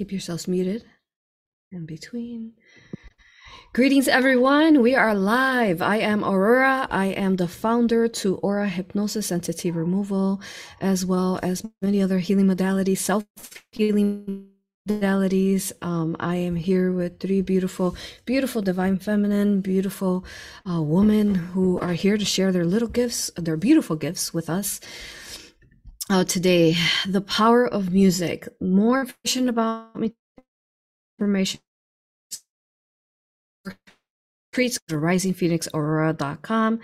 Keep yourselves muted in between. Greetings, everyone. We are live. I am Aurora. I am the founder to Aura Hypnosis Entity Removal, as well as many other healing modalities, self healing modalities. Um, I am here with three beautiful, beautiful divine feminine, beautiful uh, women who are here to share their little gifts, their beautiful gifts with us. Uh, today, the power of music. More information about me, information to risingphoenixaurora.com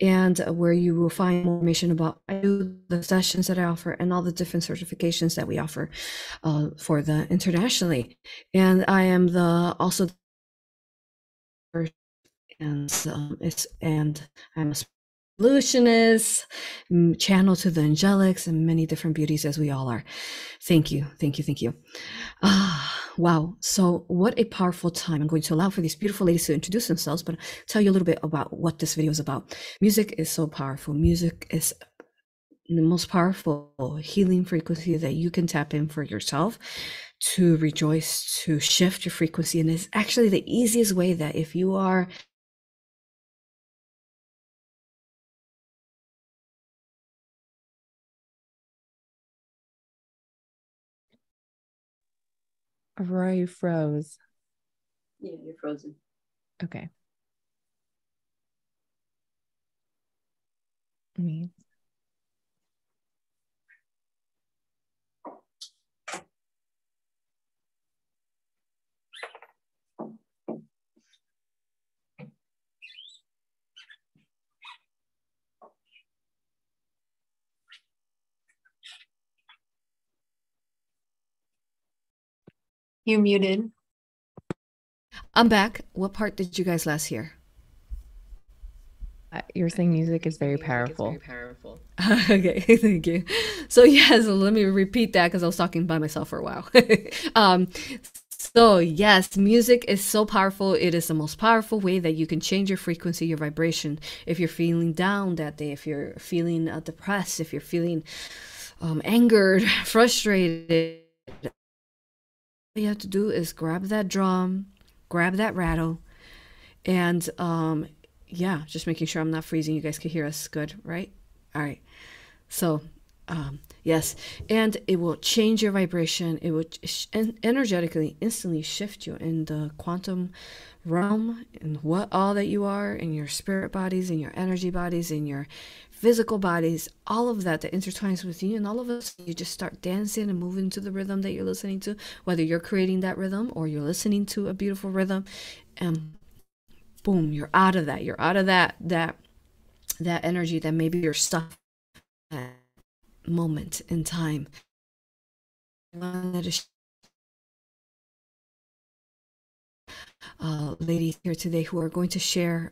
and where you will find more information about the sessions that I offer and all the different certifications that we offer uh, for the internationally. And I am the also and um, it's and I'm a illusionist, channel to the angelics, and many different beauties as we all are. Thank you, thank you, thank you. Ah, wow. So, what a powerful time. I'm going to allow for these beautiful ladies to introduce themselves, but tell you a little bit about what this video is about. Music is so powerful. Music is the most powerful healing frequency that you can tap in for yourself to rejoice, to shift your frequency. And it's actually the easiest way that if you are Aurora, you froze. Yeah, you're frozen. Okay. Me. You're muted. I'm back. What part did you guys last hear? Uh, You're saying music is very powerful. powerful. okay, thank you. So yes, let me repeat that because I was talking by myself for a while. um, so yes, music is so powerful. It is the most powerful way that you can change your frequency, your vibration. If you're feeling down that day, if you're feeling uh, depressed, if you're feeling um, angered, frustrated, you have to do is grab that drum, grab that rattle, and um, yeah, just making sure I'm not freezing. You guys can hear us good, right? All right. So, um, yes, and it will change your vibration. It will energetically, instantly shift you in the quantum realm and what all that you are in your spirit bodies, in your energy bodies, in your physical bodies, all of that that intertwines with you, and all of us, you just start dancing and moving to the rhythm that you're listening to, whether you're creating that rhythm or you're listening to a beautiful rhythm, and boom, you're out of that. You're out of that that that energy that maybe you're stuck at moment in time. Uh, ladies here today who are going to share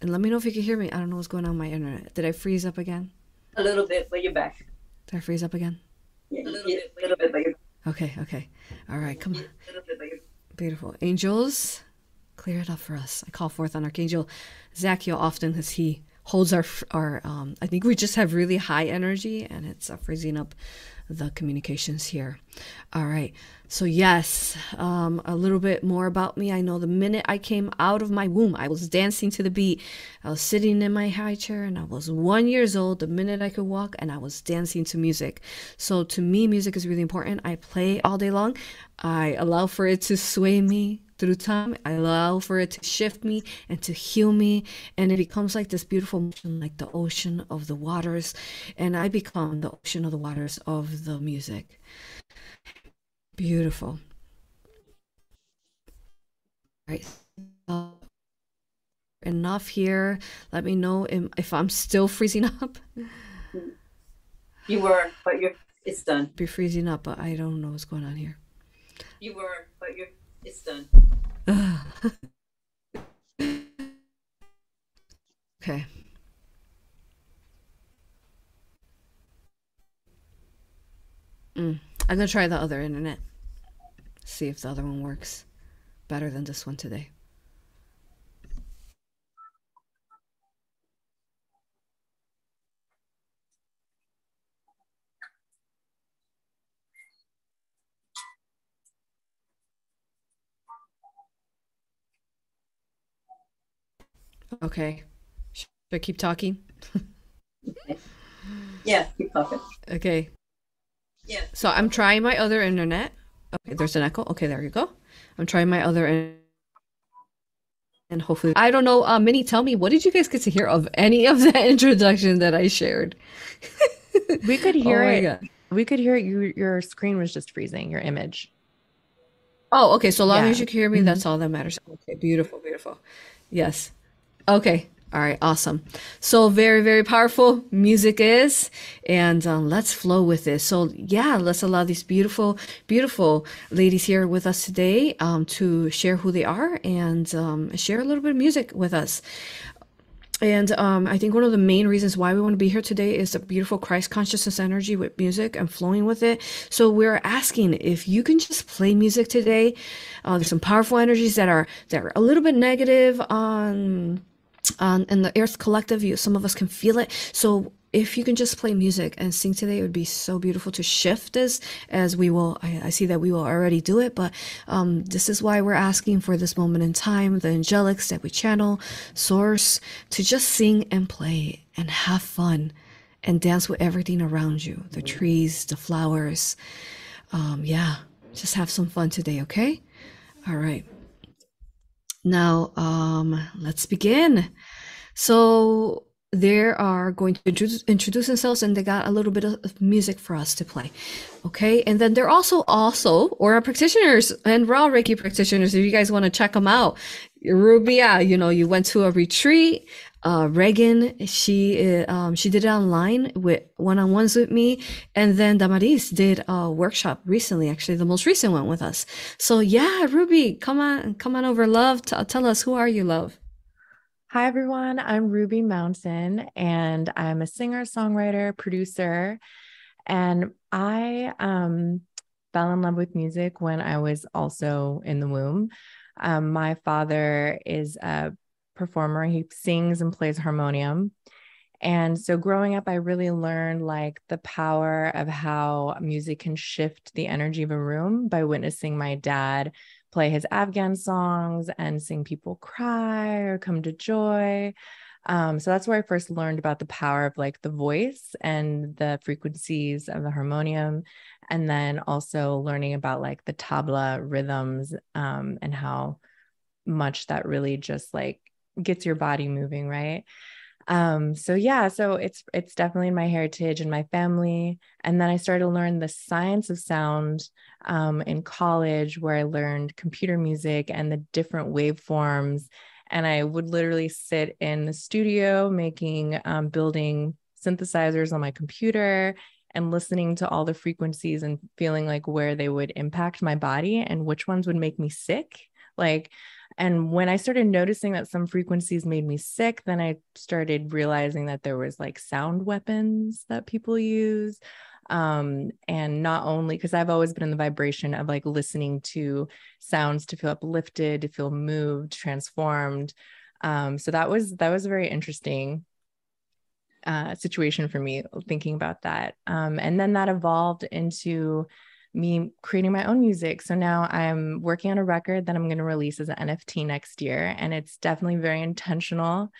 and let me know if you can hear me. I don't know what's going on with my internet. Did I freeze up again? A little bit, but you're back. Did I freeze up again? Yeah, a little, yeah, bit, little bit, but you're Okay, okay. All right, come on. Bit, Beautiful. Angels, clear it up for us. I call forth on Archangel Zachiel often as he holds our, our um, I think we just have really high energy and it's uh, freezing up the communications here. All right. So, yes, um, a little bit more about me. I know the minute I came out of my womb, I was dancing to the beat. I was sitting in my high chair and I was one years old the minute I could walk and I was dancing to music. So, to me, music is really important. I play all day long. I allow for it to sway me through time. I allow for it to shift me and to heal me. And it becomes like this beautiful motion, like the ocean of the waters. And I become the ocean of the waters of the music. Beautiful. All right. Uh, enough here. Let me know if I'm still freezing up. You were, but you're it's done. Be freezing up, but I don't know what's going on here. You were, but you're it's done. okay. Mm. I'm gonna try the other internet. See if the other one works better than this one today. Okay. Should I keep talking? Yeah, keep talking. Okay. Yeah. So I'm trying my other internet. Okay, there's an echo. Okay, there you go. I'm trying my other in- and hopefully I don't know. Uh, Minnie, tell me what did you guys get to hear of any of the introduction that I shared? We could hear Oh it. God. We could hear it. You, your screen was just freezing, your image. Oh, okay. So long Yeah. as you can hear me, that's all that matters. Okay, beautiful, beautiful. Yes. Okay. All right. Awesome. So very, very powerful music is, and um, let's flow with it. So yeah, let's allow these beautiful, beautiful ladies here with us today um, to share who they are and um, share a little bit of music with us. And um, I think one of the main reasons why we want to be here today is the beautiful Christ consciousness energy with music and flowing with it. So we're asking if you can just play music today. Uh, there's some powerful energies that are that are a little bit negative on on in the Earth Collective. You, some of us can feel it. So if you can just play music and sing today, it would be so beautiful to shift this as we will. I, I see that we will already do it, but um, this is why we're asking for this moment in time, the angelics that we channel, source, to just sing and play and have fun and dance with everything around you the trees, the flowers. Um, yeah, just have some fun today, okay? All right. Now, um, let's begin. So they are going to introduce, introduce themselves and they got a little bit of music for us to play. Okay. And then they're also, also aura practitioners and raw Reiki practitioners. If you guys want to check them out, Rubia, you know, you went to a retreat. Uh, Reagan, she, uh, um, she did it online with one-on-ones with me. And then Damaris did a workshop recently, actually the most recent one with us. So yeah, Ruby, come on, come on over. Love, T- tell us, who are you, love? Hi, everyone. I'm Ruby Mountain, and I'm a singer, songwriter, producer. And I um, fell in love with music when I was also in the womb. Um, my father is a performer, he sings and plays harmonium. And so growing up, I really learned like the power of how music can shift the energy of a room by witnessing my dad play his Afghan songs and sing people cry or come to joy. Um, so that's where I first learned about the power of like the voice and the frequencies of the harmonium. And then also learning about like the tabla rhythms um, and how much that really just like gets your body moving, right? um so yeah so it's it's definitely in my heritage and my family. And then i started to learn the science of sound um, in college where i learned computer music and the different waveforms. And i would literally sit in the studio making um, building synthesizers on my computer and listening to all the frequencies and feeling like where they would impact my body and which ones would make me sick. Like and when i started noticing that some frequencies made me sick then i started realizing that there was like sound weapons that people use. Um and not only because i've always been in the vibration of like listening to sounds to feel uplifted to feel moved transformed. Um so that was that was a very interesting uh, situation for me thinking about that. Um, and then that evolved into me creating my own music. So now i'm working on a record that i'm going to release as an nft next year and it's definitely very intentional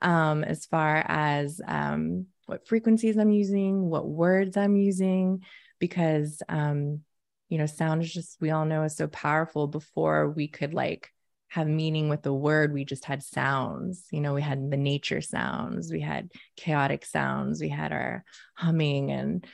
um, as far as um, what frequencies i'm using what words i'm using because um, you know sound is just we all know is so powerful. Before we could like have meaning with the word we just had sounds. You know we had the nature sounds we had chaotic sounds we had our humming and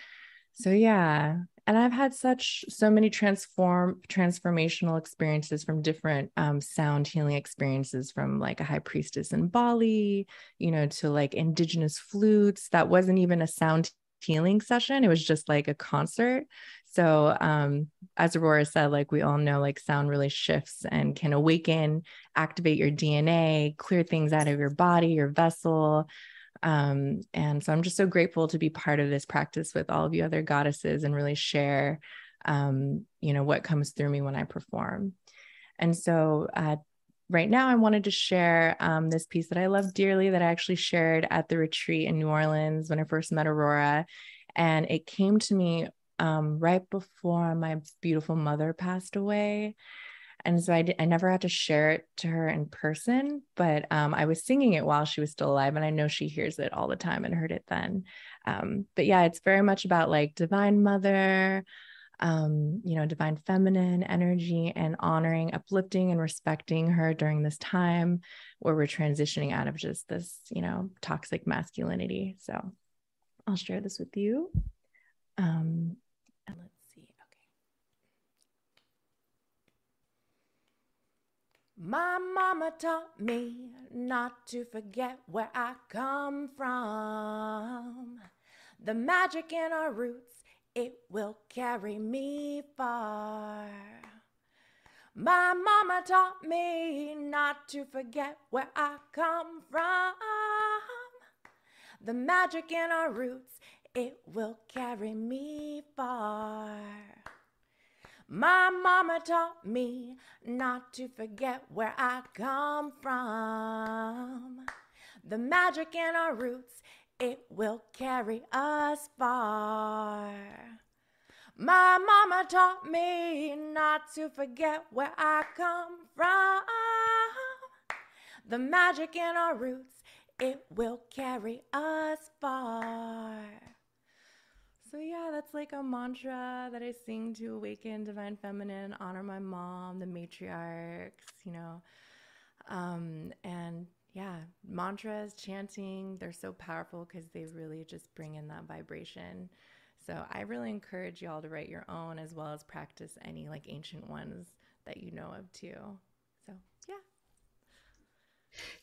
so yeah and i've had such so many transform transformational experiences from different um, sound healing experiences from like a high priestess in bali you know to like indigenous flutes. That wasn't even a sound healing session. It was just like a concert. So um as aurora said like we all know like sound really shifts and can awaken activate your dna clear things out of your body your vessel um and so i'm just so grateful to be part of this practice with all of you other goddesses and really share um you know what comes through me when i perform. And so uh right now i wanted to share um, this piece that i love dearly that i actually shared at the retreat in new orleans when i first met aurora. And it came to me um, right before my beautiful mother passed away and so I, never had to share it to her in person, but um, I was singing it while she was still alive, and I know she hears it all the time and heard it then. Um, but yeah, it's very much about like divine mother, um, you know, divine feminine energy and honoring, uplifting, and respecting her during this time where we're transitioning out of just this, you know, toxic masculinity. So I'll share this with you. Um, and let's see. Okay. My mama taught me not to forget where I come from. The magic in our roots it will carry me far. My mama taught me not to forget where I come from. The magic in our roots, it will carry me far. My mama taught me not to forget where I come from. The magic in our roots, it will carry us far. My mama taught me not to forget where I come from. The magic in our roots, it will carry us far. So, yeah, that's like a mantra that I sing to awaken divine feminine, honor my mom, the matriarchs, you know. Um, and yeah, mantras, chanting, they're so powerful because they really just bring in that vibration. So I really encourage y'all to write your own as well as practice any like ancient ones that you know of too. So yeah.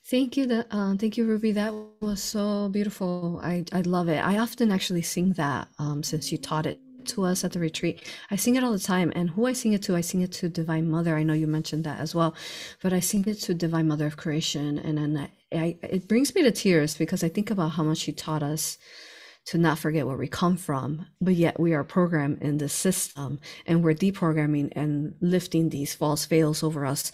Thank you, that uh, thank you, Ruby. That was so beautiful. I I love it. I often actually sing that um, since you taught it to us at the retreat. I sing it all the time. And who I sing it to, I sing it to Divine Mother. I know you mentioned that as well, but I sing it to Divine Mother of Creation. And then I, I, it brings me to tears because I think about how much she taught us to not forget where we come from, but yet we are programmed in the system and we're deprogramming and lifting these false veils over us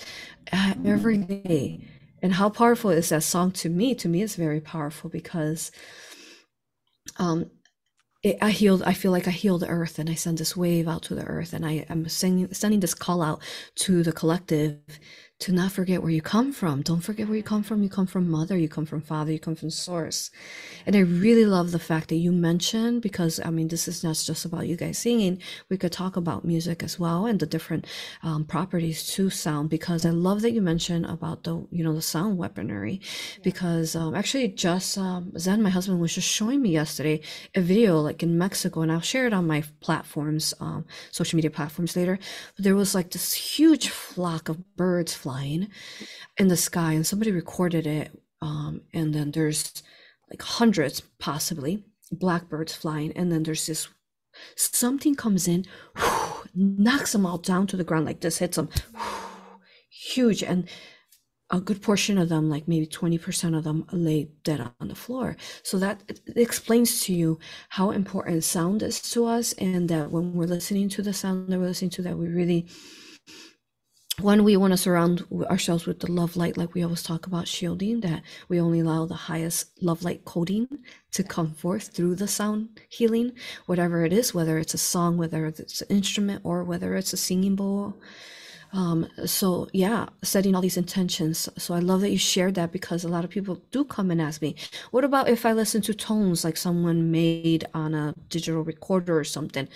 uh, every day. And how powerful is that song to me? To me, it's very powerful because um, it, I healed. I feel like I healed the earth, and I send this wave out to the earth, and I am sending sending this call out to the collective to not forget where you come from. Don't forget where you come from. You come from mother, you come from father, you come from source. And I really love the fact that you mentioned, because I mean, this is not just about you guys singing. We could talk about music as well and the different um, properties to sound, because I love that you mentioned about the, you know, the sound weaponry, yeah. because um, actually just um, Zen, my husband was just showing me yesterday a video like in Mexico, and I'll share it on my platforms, um, social media platforms later. But there was like this huge flock of birds flying flying in the sky and somebody recorded it um, and then there's like hundreds possibly blackbirds flying and then there's this something comes in knocks them all down to the ground like this hits them huge and a good portion of them like maybe 20% of them lay dead on the floor. So that explains to you how important sound is to us and that when we're listening to the sound that we're listening to that we really when we want to surround ourselves with the love light, like we always talk about shielding, that we only allow the highest love light coding to come forth through the sound healing, whatever it is, whether it's a song, whether it's an instrument, or whether it's a singing bowl. Um, so yeah, setting all these intentions. So I love that you shared that because a lot of people do come and ask me, what about if I listen to tones like someone made on a digital recorder or something?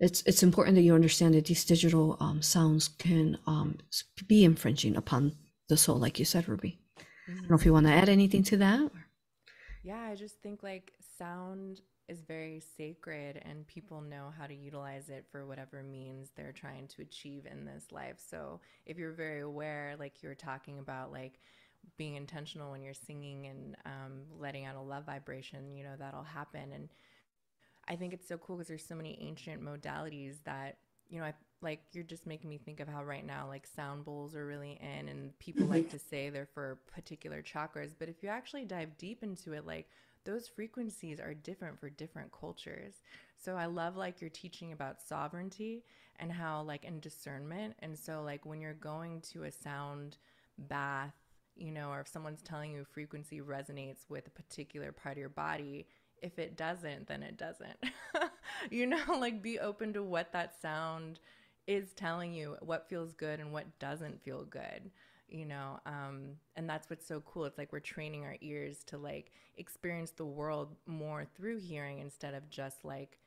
It's it's important that you understand that these digital um, sounds can um, be infringing upon the soul, like you said, Ruby. Mm-hmm. I don't know if you want to add anything to that. Yeah, I just think like sound is very sacred and people know how to utilize it for whatever means they're trying to achieve in this life. So if you're very aware, like you were talking about, like being intentional when you're singing and um, letting out a love vibration, you know, that'll happen. And I think it's so cool because there's so many ancient modalities that, you know, I like you're just making me think of how right now like sound bowls are really in and people like to say they're for particular chakras, but if you actually dive deep into it like those frequencies are different for different cultures. So I love like you're teaching about sovereignty and how like and discernment and so like when you're going to a sound bath, you know, or if someone's telling you a frequency resonates with a particular part of your body, if it doesn't, then it doesn't. you know, like be open to what that sound is telling you what feels good and what doesn't feel good you know um, and that's what's so cool it's like we're training our ears to like experience the world more through hearing instead of just like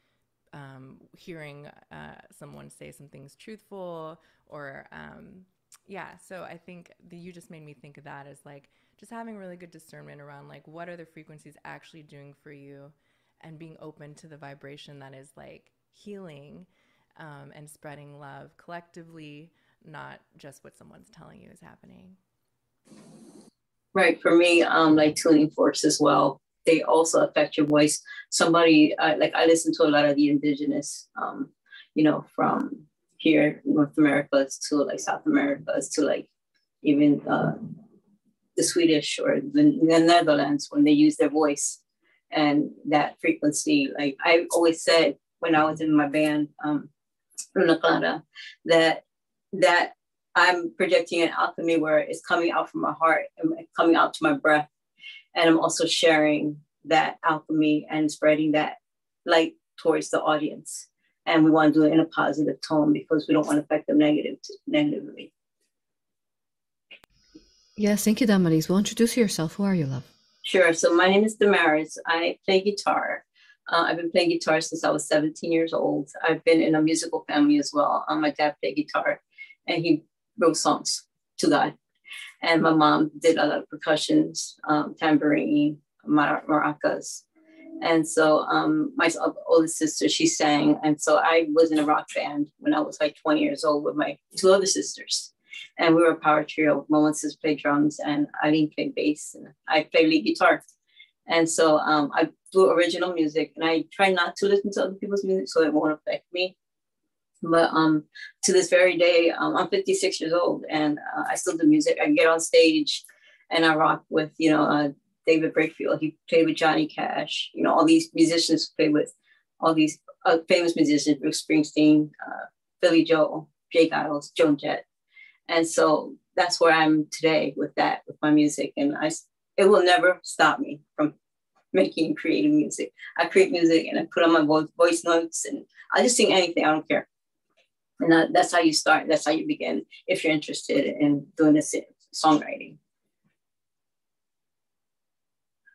um, hearing uh, someone say something's truthful or um, yeah so i think you just made me think of that as like just having really good discernment around like what are the frequencies actually doing for you and being open to the vibration that is like healing um, and spreading love collectively not just what someone's telling you is happening. Right. For me, um, like tuning forks as well. They also affect your voice. Somebody uh, like I listen to a lot of the indigenous, um, you know, from here North America to like South America to like even uh, the Swedish or the, the Netherlands when they use their voice and that frequency. Like I always said when I was in my band, um, Luna Clara, that that I'm projecting an alchemy where it's coming out from my heart and coming out to my breath. And I'm also sharing that alchemy and spreading that light towards the audience. And we want to do it in a positive tone because we don't want to affect them negative negatively. Yes, thank you, Damaris. Well, introduce yourself. Who are you, love? Sure. So my name is Damaris. I play guitar. Uh, I've been playing guitar since I was 17 years old. I've been in a musical family as well. Um, my dad played guitar and he wrote songs to God. And my mom did a lot of percussions, um, tambourine, mar- maracas. And so um, my oldest sister, she sang. And so I was in a rock band when I was like 20 years old with my two other sisters. And we were a power trio. Sister played drums and Eileen played bass and I played lead guitar. And so um, I do original music and I try not to listen to other people's music so it won't affect me. But um, to this very day, um, I'm 56 years old and uh, I still do music. I get on stage and I rock with, you know, uh, David Brakefield. He played with Johnny Cash. You know, all these musicians play with all these uh, famous musicians, Bruce Springsteen, uh, Billy Joel, J. Geils, Joan Jett. And so that's where I'm today with that, with my music. And I, it will never stop me from making creating music. I create music and I put on my voice, voice notes and I just sing anything. I don't care. And that, that's how you start. That's how you begin if you're interested in doing this songwriting.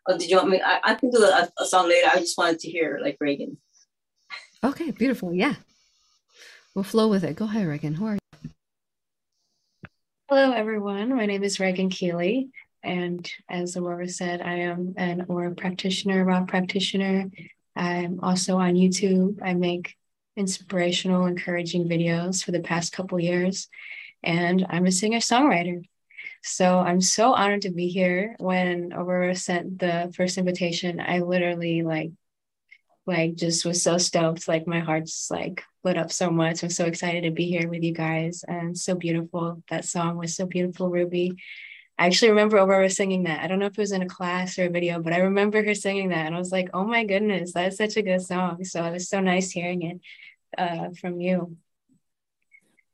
Oh, did you want me? I, I can do a, a song later. I just wanted to hear like Reagan. Okay, beautiful. Yeah. We'll flow with it. Go ahead, Reagan. Who are you? Hello, everyone. My name is Reagan Keeley. And as Aurora said, I am an aura practitioner, rock practitioner. I'm also on YouTube. I make inspirational, encouraging videos for the past couple years. And I'm a singer songwriter. So I'm so honored to be here. When Aurora sent the first invitation, I literally like like just was so stoked. Like my heart's like lit up so much. I'm so excited to be here with you guys. And so beautiful. That song was so beautiful, Ruby. I actually remember Aurora singing that. I don't know if it was in a class or a video, but I remember her singing that. And I was like, oh my goodness, that is such a good song. So it was so nice hearing it uh, from you.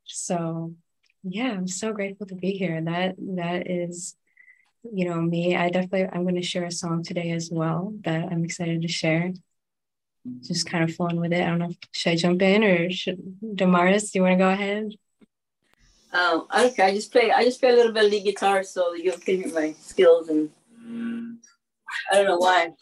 So yeah, I'm so grateful to be here. That that is, you know, me. I definitely I'm going to share a song today as well that I'm excited to share. Just kind of flowing with it. I don't know. Should I jump in or should Damaris? Do you want to go ahead? Um, okay, I just play. I just play a little bit of lead guitar so you can hear my skills, and I don't know why.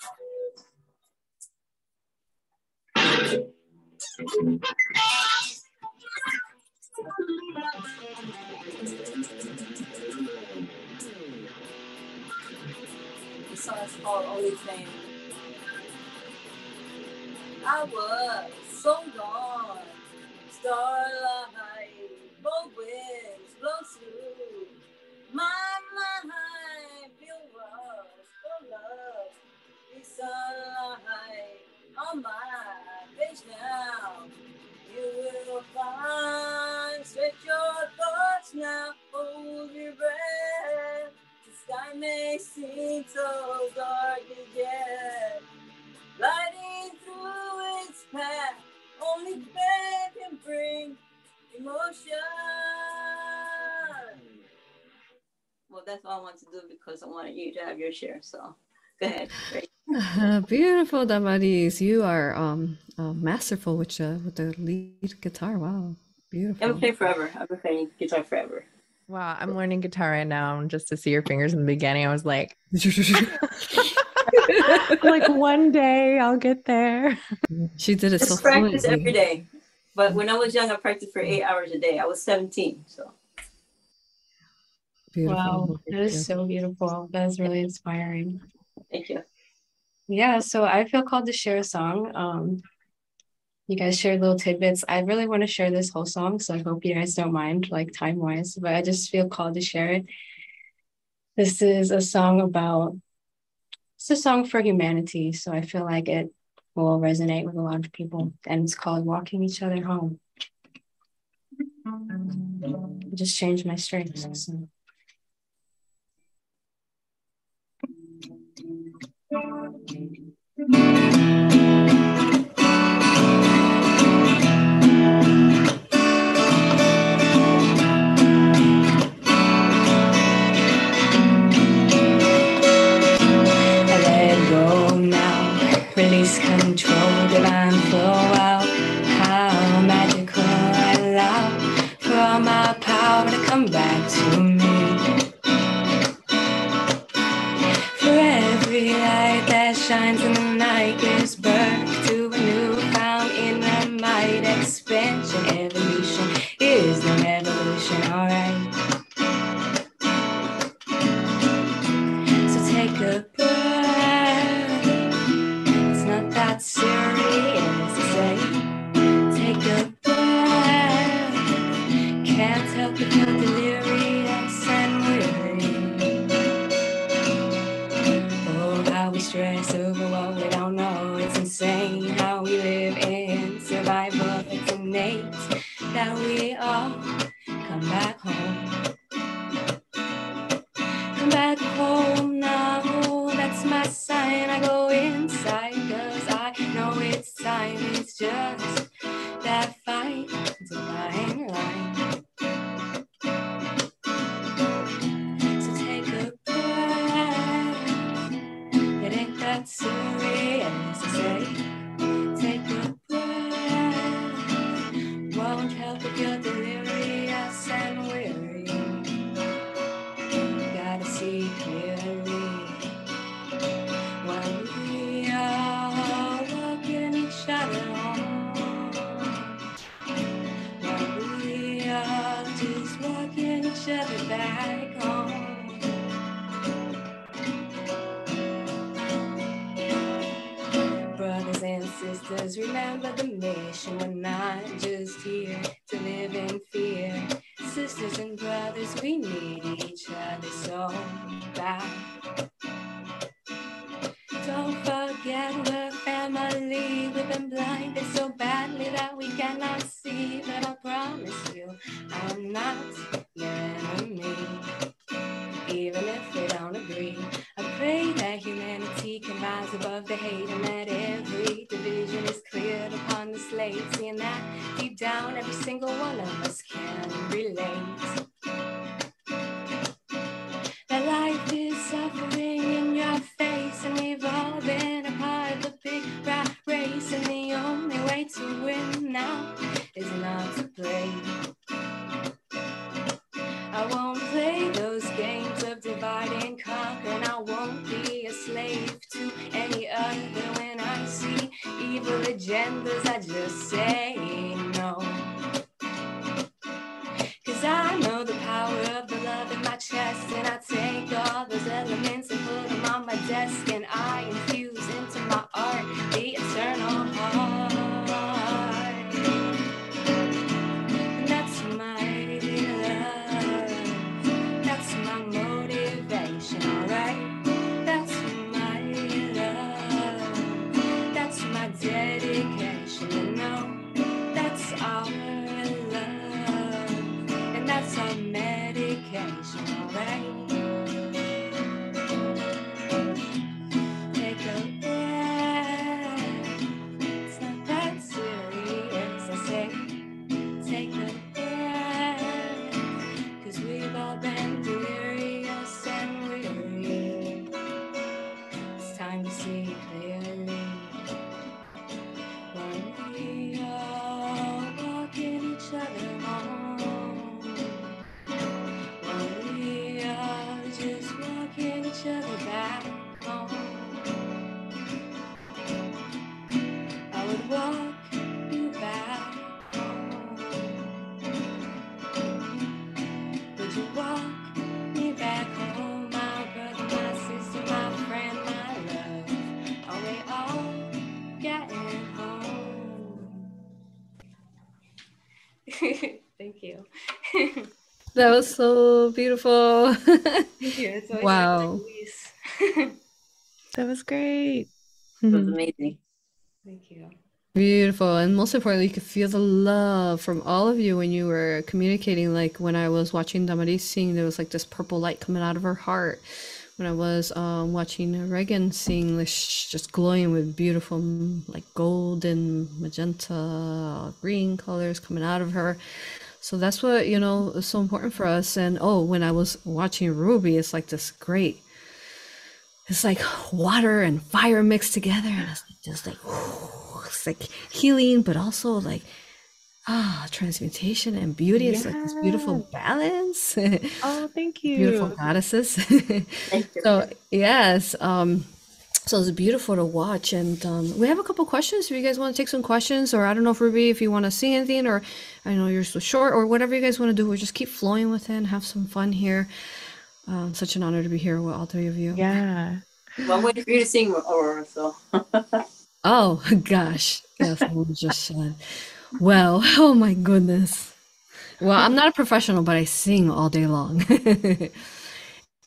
The song is called Only Fame. I was so gone, starlight, both winds blow through. My mind, feel rush for love, it's sunlight on my face now. You will find, stretch your thoughts now, hold your breath. The sky may seem so dark again, through its path, only can bring emotion. Well, that's all I want to do because I wanted you to have your share. So go ahead. Beautiful, Damaris. You are um, uh, masterful with, uh, with the lead guitar. Wow, beautiful. I'm playing forever. I've been playing guitar forever. Wow, I'm learning guitar right now. And just to see your fingers in the beginning, I was like, like one day I'll get there. She did it Just so practice fluently. every day. But when I was young, I practiced for eight hours a day. I was 17. So beautiful. Wow, that is so beautiful. That is really inspiring. Thank you. Yeah, so I feel called to share a song. Um, you guys shared little tidbits. I really want to share this whole song, so I hope you guys don't mind, like time wise, but I just feel called to share it. This is a song about it's a song for humanity. So I feel like it will resonate with a lot of people. And it's called Walking Each Other Home. I just changed my strings. So. That was so beautiful. Thank you. It's Wow. That was great. It was amazing. Thank you. Beautiful. And most importantly, you could feel the love from all of you when you were communicating. Like when I was watching Damaris sing, there was like this purple light coming out of her heart. When I was um, watching Reagan sing, like just glowing with beautiful, mm, like golden, magenta, green colors coming out of her. So that's what, you know, is so important for us. And oh, when I was watching Ruby, it's like this great it's like water and fire mixed together and it's just like it's like healing but also like ah transmutation and beauty it's like this beautiful balance Oh, thank you. beautiful goddesses Thank you. so yes um so it's beautiful to watch and um, we have a couple questions if you guys want to take some questions or i don't know if ruby if you want to see anything or i know you're so short or whatever you guys want to do we'll just keep flowing with it and have some fun here um, such an honor to be here with all three of you Yeah. Well, I'm waiting for you to sing, Aurora. So Oh gosh, yes, I just said. Well, oh my goodness. Well, I'm not a professional, but I sing all day long.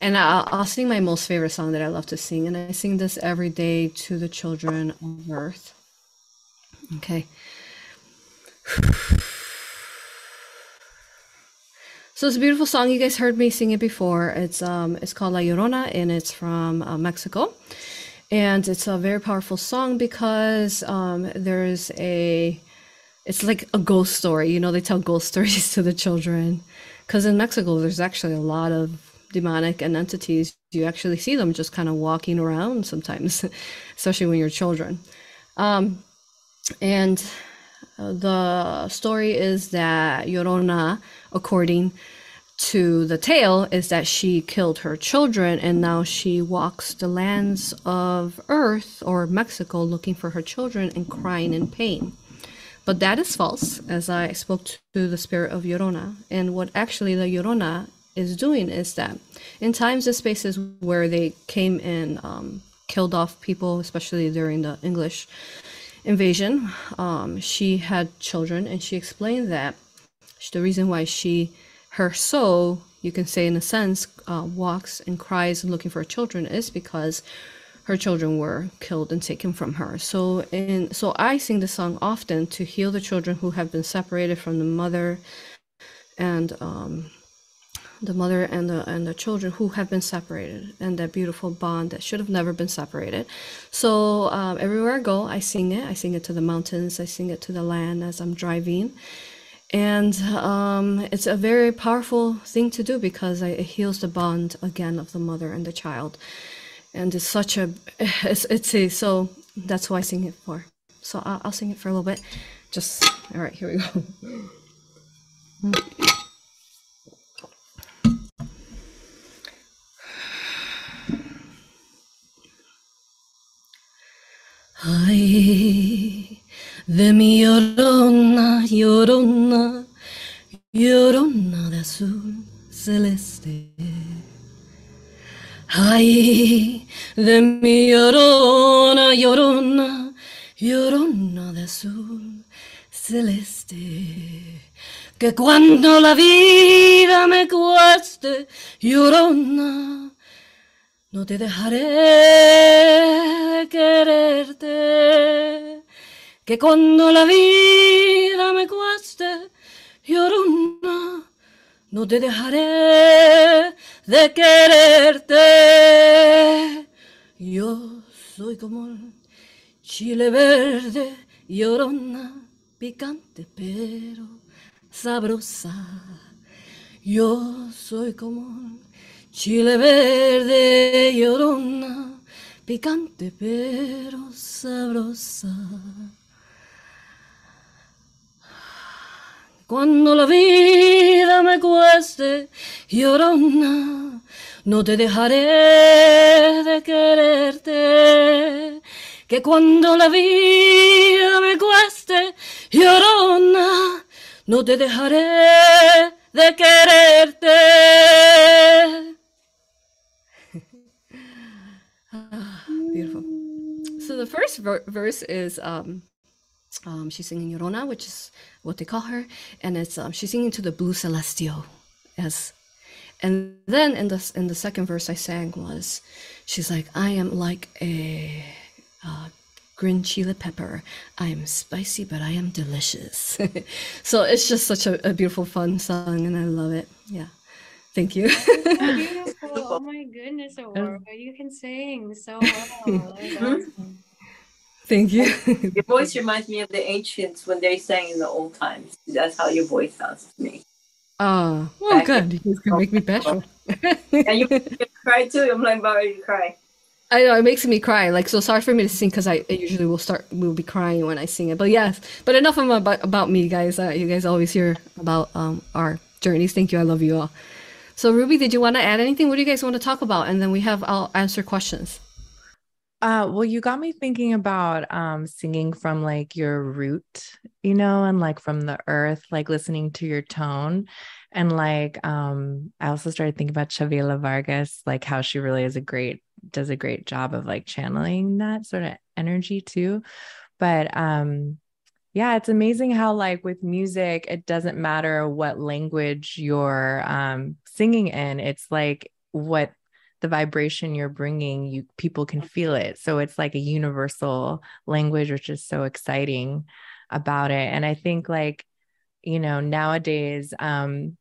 And I'll, I'll sing my most favorite song that I love to sing, and I sing this every day to the children of earth. Okay. So it's a beautiful song. You guys heard me sing it before. It's um it's called La Llorona and it's from uh, Mexico. And it's a very powerful song because um there's a it's like a ghost story. You know, they tell ghost stories to the children. Because in Mexico, there's actually a lot of demonic and entities. You actually see them just kind of walking around sometimes, especially when you're children. Um, and uh, the story is that Llorona, according to the tale, is that she killed her children and now she walks the lands of Earth or Mexico looking for her children and crying in pain. But that is false, as I spoke to the spirit of Llorona. And what actually the Llorona is doing is that in times and spaces where they came and um, killed off people, especially during the English invasion, um, she had children, and she explained that the reason why she, her soul, you can say in a sense, uh, walks and cries looking for children is because her children were killed and taken from her. So in so I sing the song often to heal the children who have been separated from the mother and um, the mother and the and the children who have been separated and that beautiful bond that should have never been separated. So um, everywhere I go, I sing it. I sing it to the mountains. I sing it to the land as I'm driving. And um, it's a very powerful thing to do because it heals the bond again of the mother and the child and it's such a it's, it's a so that's why i sing it for so I'll, I'll sing it for a little bit just all right here we go ay de mi llorona llorona llorona de azul celeste Ay, de mi llorona, llorona, llorona de azul celeste. Que cuando la vida me cueste, llorona, no te dejaré de quererte. Que cuando la vida me cueste, llorona, no te dejaré de quererte. Yo soy como el chile verde, llorona, picante pero sabrosa. Yo soy como chile verde, llorona, picante pero sabrosa. Cuando la vida me cueste, llorona, no te dejaré de quererte. Que cuando la vida me cueste, llorona, no te dejaré de quererte. Beautiful. So the first ver- verse is um, Um, she's singing Llorona, which is what they call her, and it's um, she's singing to the blue celestial, as, and then in the in the second verse I sang was, she's like, I am like a, uh, green chili pepper. I am spicy, but I am delicious. so it's just such a, a, beautiful, fun song, and I love it. Yeah, thank you. Oh! My goodness, Aurora, you can sing so well. Awesome. Thank you. your voice reminds me of the ancients when they sang in the old times. That's how your voice sounds to me. Oh, well, Back good. You can make me special. and you, you cry too. I'm like why ready to cry. I know it makes me cry. Like, so sorry for me to sing because I, I, usually will start will be crying when I sing it. But yes, but enough about about me, guys. Uh, you guys always hear about um our journeys. Thank you. I love you all. So Ruby, did you want to add anything? What do you guys want to talk about? And then we have I'll answer questions. Uh, well, you got me thinking about um, singing from like your root, you know, and like from the earth, like listening to your tone. And like, um, I also started thinking about Chavela Vargas, like how she really is a great, does a great job of like channeling that sort of energy too. But um, yeah, it's amazing how like with music, it doesn't matter what language you're um, singing in. It's like what the vibration you're bringing you people can feel it so it's like a universal language which is so exciting about it and i think like you know nowadays um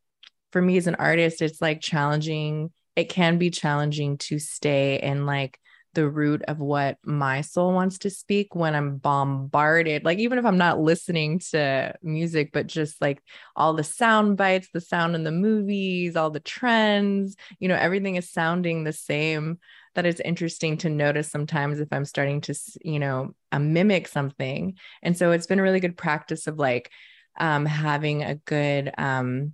for me as an artist it's like challenging it can be challenging to stay in like the root of what my soul wants to speak when I'm bombarded. Like, even if I'm not listening to music, but just like all the sound bites, the sound in the movies, all the trends, you know, everything is sounding the same. That it's interesting to notice sometimes if I'm starting to, you know, uh, mimic something. And so it's been a really good practice of like um, having a good, um,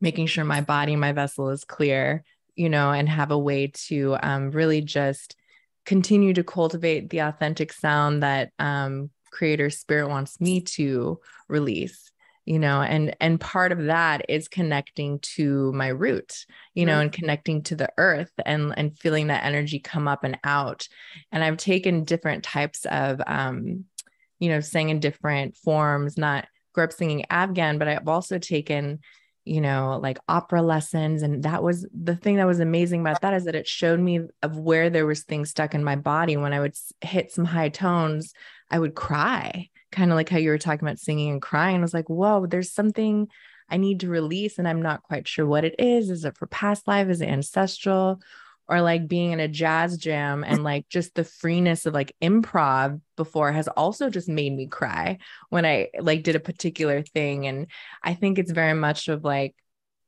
making sure my body, my vessel is clear, you know, and have a way to um, really just continue to cultivate the authentic sound that um, creator spirit wants me to release you know and and part of that is connecting to my root you know and connecting to the earth and and feeling that energy come up and out. And i've taken different types of um you know sang in different forms not grew up singing afghan but i've also taken you know, like opera lessons. And that was the thing that was amazing about that is that it showed me of where there was things stuck in my body. When I would hit some high tones, I would cry, kind of like how you were talking about singing and crying. I was like, whoa, there's something I need to release. And I'm not quite sure what it is. Is it for past life? Is it ancestral? Or like being in a jazz jam and like just the freeness of like improv before has also just made me cry when I like did a particular thing. And I think it's very much of like,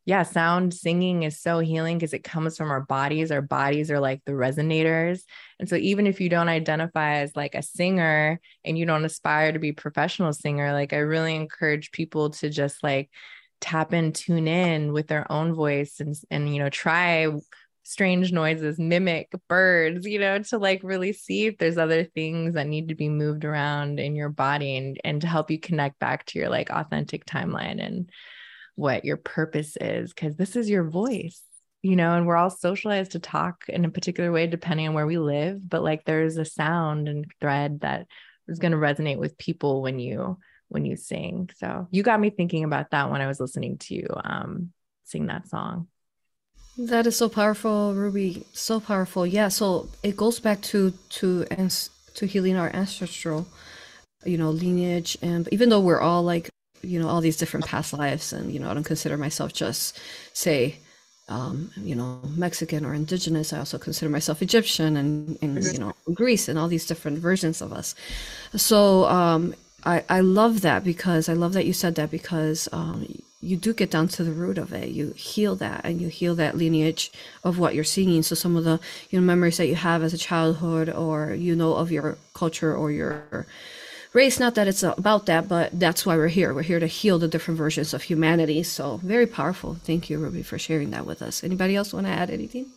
yeah, sound singing is so healing because it comes from our bodies. Our bodies are like the resonators. And so even if you don't identify as like a singer and you don't aspire to be a professional singer, like I really encourage people to just like tap and tune in with their own voice and and you know try strange noises, mimic birds, you know, to like really see if there's other things that need to be moved around in your body and and to help you connect back to your like authentic timeline and what your purpose is because this is your voice you know and we're all socialized to talk in a particular way depending on where we live but like there's a sound and thread that is going to resonate with people when you when you sing. So you got me thinking about that when i was listening to you um sing that song that is so powerful, Ruby. So powerful. Yeah. So it goes back to to and to healing our ancestral, you know, lineage, and even though we're all like, you know, all these different past lives, and you know, I don't consider myself just say, um, you know, Mexican or indigenous. I also consider myself Egyptian and, and you know, Greece and all these different versions of us. So um, I I love that because I love that you said that because um, you do get down to the root of it. You heal that and you heal that lineage of what you're singing. So some of the you know memories that you have as a childhood or you know of your culture or your race. Not that it's about that, but that's why we're here. We're here to heal the different versions of humanity. So very powerful. Thank you, Ruby, for sharing that with us. Anybody else want to add anything?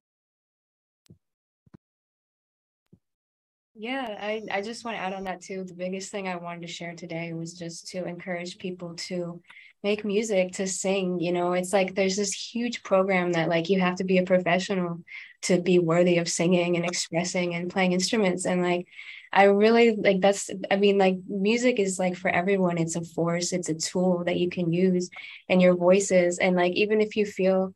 Yeah, I, I just want to add on that too. The biggest thing I wanted to share today was just to encourage people to make music to sing you know? It's like there's this huge program that like you have to be a professional to be worthy of singing and expressing and playing instruments. And like I really like that's I mean like music is like for everyone. It's a force it's a tool that you can use and your voices. And like even if you feel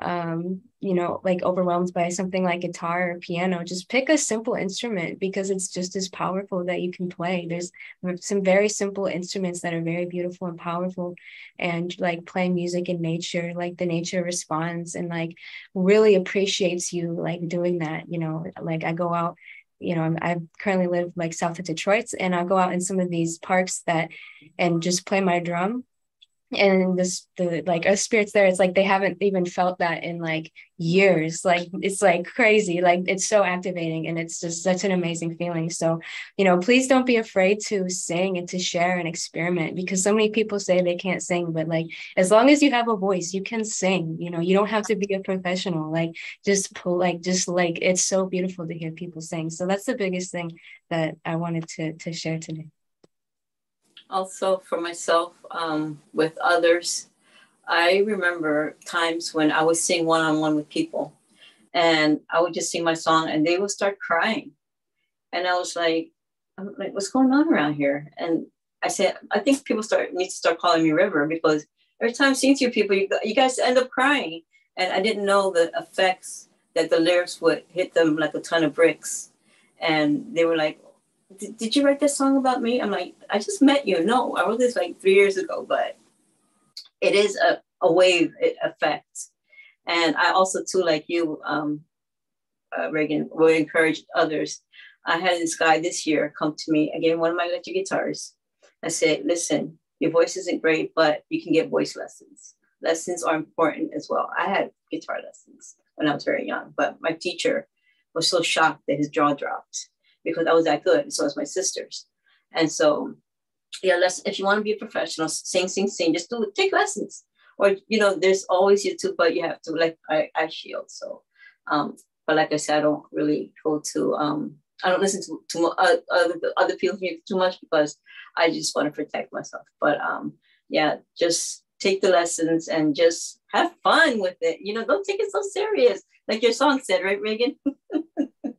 um you know like overwhelmed by something like guitar or piano just pick a simple instrument because it's just as powerful that you can play. There's some very simple instruments that are very beautiful and powerful and like playing music in nature like the nature responds and like really appreciates you like doing that you know like i go out you know i currently live like south of detroit and I'll go out in some of these parks that and just play my drum and this the like us spirits there it's like they haven't even felt that in like years. Like it's like crazy. Like it's so activating and it's just such an amazing feeling. So you know please don't be afraid to sing and to share and experiment because so many people say they can't sing but like as long as you have a voice you can sing. You know you don't have to be a professional. Like just pull like just like it's so beautiful to hear people sing. So that's the biggest thing that i wanted to to share today also for myself um, with others. I remember times when I was sing one on one with people and I would just sing my song and they would start crying. And I was like, I'm like, what's going on around here? And I said, I think people start need to start calling me River because every time I sing to you people, you, you guys end up crying. And I didn't know the effects that the lyrics would hit them like a ton of bricks. And they were like, did you write this song about me? I'm like, I just met you. No, I wrote this like three years ago, but it is a, a wave effect. And I also, too, like you, um, uh, Reagan, would encourage others. I had this guy this year come to me, again, one of my electric guitars. I said, listen, your voice isn't great, but you can get voice lessons. Lessons are important as well. I had guitar lessons when I was very young, but my teacher was so shocked that his jaw dropped because I was that good. So was my sisters. And so, yeah, let's, if you want to be a professional, sing, sing, sing, just do take lessons. Or, you know, there's always YouTube, but you have to, like, I, I shield. So, um, but like I said, I don't really go to, um, I don't listen to, to uh, other, other people's music too much because I just want to protect myself. But um, yeah, just take the lessons and just have fun with it. You know, don't take it so serious. Like your song said, right, Reagan?